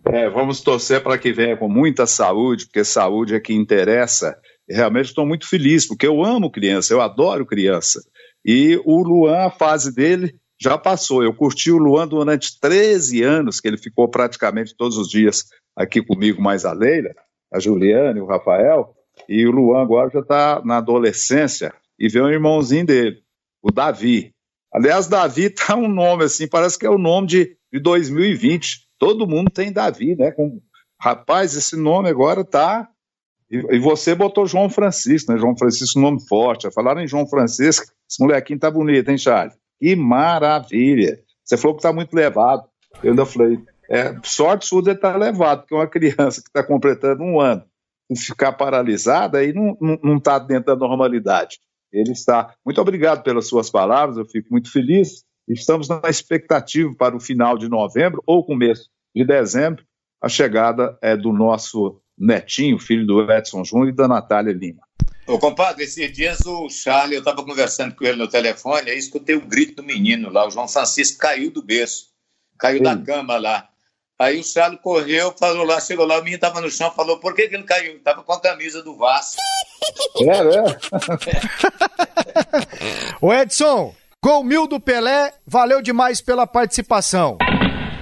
É, vamos torcer para que venha com muita saúde, porque saúde é que interessa. Realmente estou muito feliz, porque eu amo criança, eu adoro criança. E o Luan, a fase dele, já passou. Eu curti o Luan durante 13 anos, que ele ficou praticamente todos os dias aqui comigo, mais a Leila, a Juliana e o Rafael. E o Luan agora já está na adolescência e vê um irmãozinho dele, o Davi. Aliás, Davi tá um nome assim, parece que é o nome de, de 2020. Todo mundo tem Davi, né? Com, rapaz, esse nome agora tá. E, e, você botou João Francisco, né? João Francisco, nome forte. Falaram em João Francisco, esse molequinho tá bonito, hein, Charles? Que maravilha! Você falou que está muito levado. Eu ainda falei, é, sorte sua de estar levado, porque uma criança que está completando um ano ficar paralisada aí não está dentro da normalidade. Ele está. Muito obrigado pelas suas palavras, eu fico muito feliz. Estamos na expectativa para o final de novembro ou começo de dezembro, a chegada é do nosso netinho, filho do Edson Júnior e da Natália Lima. Ô, compadre, esses dias o Charlie, eu estava conversando com ele no telefone, aí escutei o grito do menino lá, o João Francisco caiu do berço, caiu Sim. da cama lá. Aí o Charlie correu, falou lá, chegou lá, o menino estava no chão, falou, por que, que ele caiu? Estava com a camisa do Vasco. É, né? Ô Edson, gol mil do Pelé, valeu demais pela participação.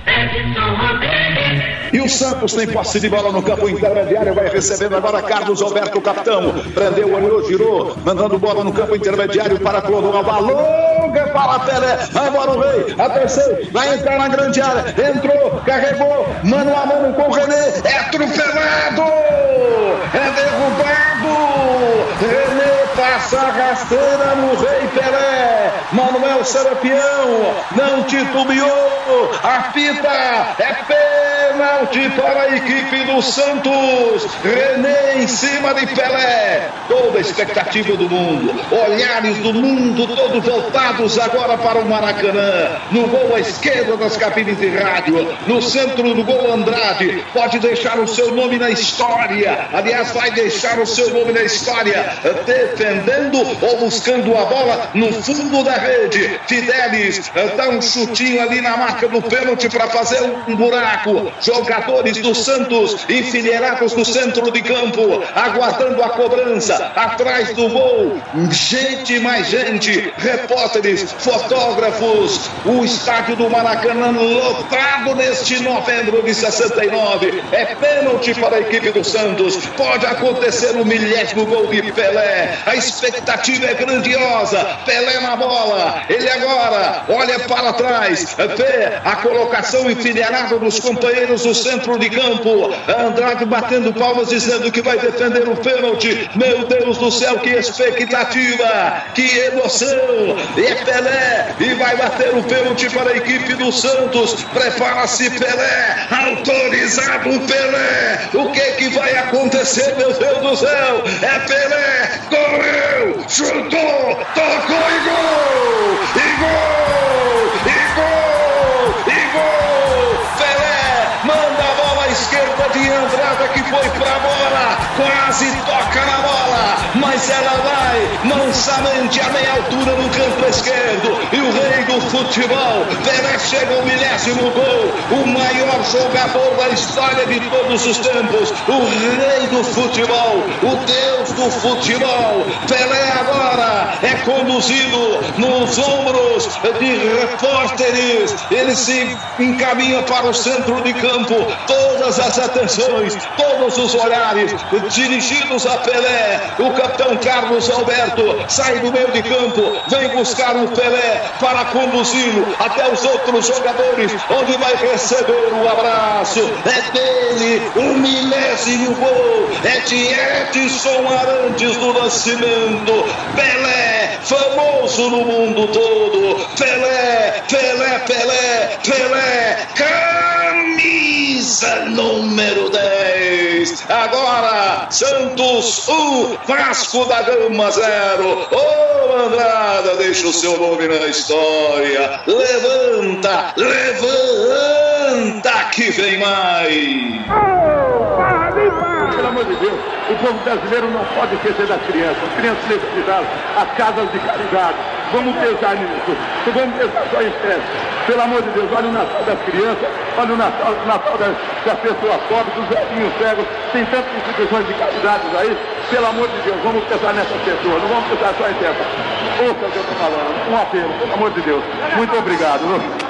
Edson e o Santos tem posse de bola no campo intermediário. Vai recebendo agora Carlos Alberto, capitão. Prendeu, olhou, girou. Mandando bola no campo intermediário para Clodoaldo. Longa para Pelé. Agora o rei. Atenção. Vai entrar na grande área. Entrou, carregou. Mano a mano com o René. É atropelado. É derrubado. René passa a rasteira no Rei Pelé. Manuel Serapião não titubeou. Apita. É pênalti para a equipe do Santos. René em cima de Pelé. Toda a expectativa do mundo. Olhares do mundo todos voltados agora para o Maracanã. No gol à esquerda das cabines de rádio. No centro do gol Andrade. Pode deixar o seu nome na história. Aliás, vai deixar o seu nome na história. Defendendo ou buscando a bola no fundo da rede. Fidelis dá um chutinho ali na marca do pênalti para fazer um buraco. Jogadores do Santos enfileirados no centro de campo, aguardando a cobrança, atrás do gol. Gente, mais gente, repórteres, fotógrafos. O estádio do Maracanã lotado neste novembro de 69. É pênalti para a equipe do Santos. Pode acontecer o milésimo gol de Pelé. A expectativa é grandiosa. Pelé na bola. Ele agora olha para trás, vê a colocação enfileirada dos companheiros do centro de campo. Andrade batendo palmas dizendo que vai defender o pênalti. Meu Deus do céu, que expectativa, que emoção. É Pelé e vai bater o pênalti para a equipe do Santos. Prepara-se Pelé, autorizado Pelé. O que que vai acontecer, meu Deus do céu? É Pelé, correu, chutou, tocou e gol! E gol! De Andrada que foi para a bola, quase toca na bola, mas ela vai mansamente a meia altura no campo esquerdo e o rei do futebol, Pelé chega ao milésimo gol, o maior jogador da história de todos os tempos, o rei do futebol, o deus do futebol, Pelé agora é conduzido nos ombros de repórteres, ele se encaminha para o centro de campo, todas as atenções, todos os olhares dirigidos a Pelé, o capitão Carlos Alberto sai do meio de campo, vem buscar o Pelé para conduzi-lo até os outros jogadores, onde vai receber o abraço. É dele o milésimo gol, é de Edson Arantes do Nascimento. Pelé, famoso no mundo todo. Pelé, Pelé, Pelé, Pelé, camisa número 10. Agora, Santos 1, Vasco da Gama 0. Ô oh, Andrada, deixa o seu nome na história. Levanta, levanta que vem mais. Pelo amor de Deus, o povo brasileiro não pode esquecer das crianças. As crianças necessitadas, as casas de caridade. Vamos pensar nisso. Vamos pensar só em festa. Pelo amor de Deus, olha o Natal das crianças, olha o Natal, o Natal das, das pessoas pobres, dos velhinhos cegos. Tem tantas instituições de caridade aí. Pelo amor de Deus, vamos pensar nessas pessoas. Não vamos pensar só em festa. Ouça o que eu estou falando. Um apelo, pelo amor de Deus. Muito obrigado.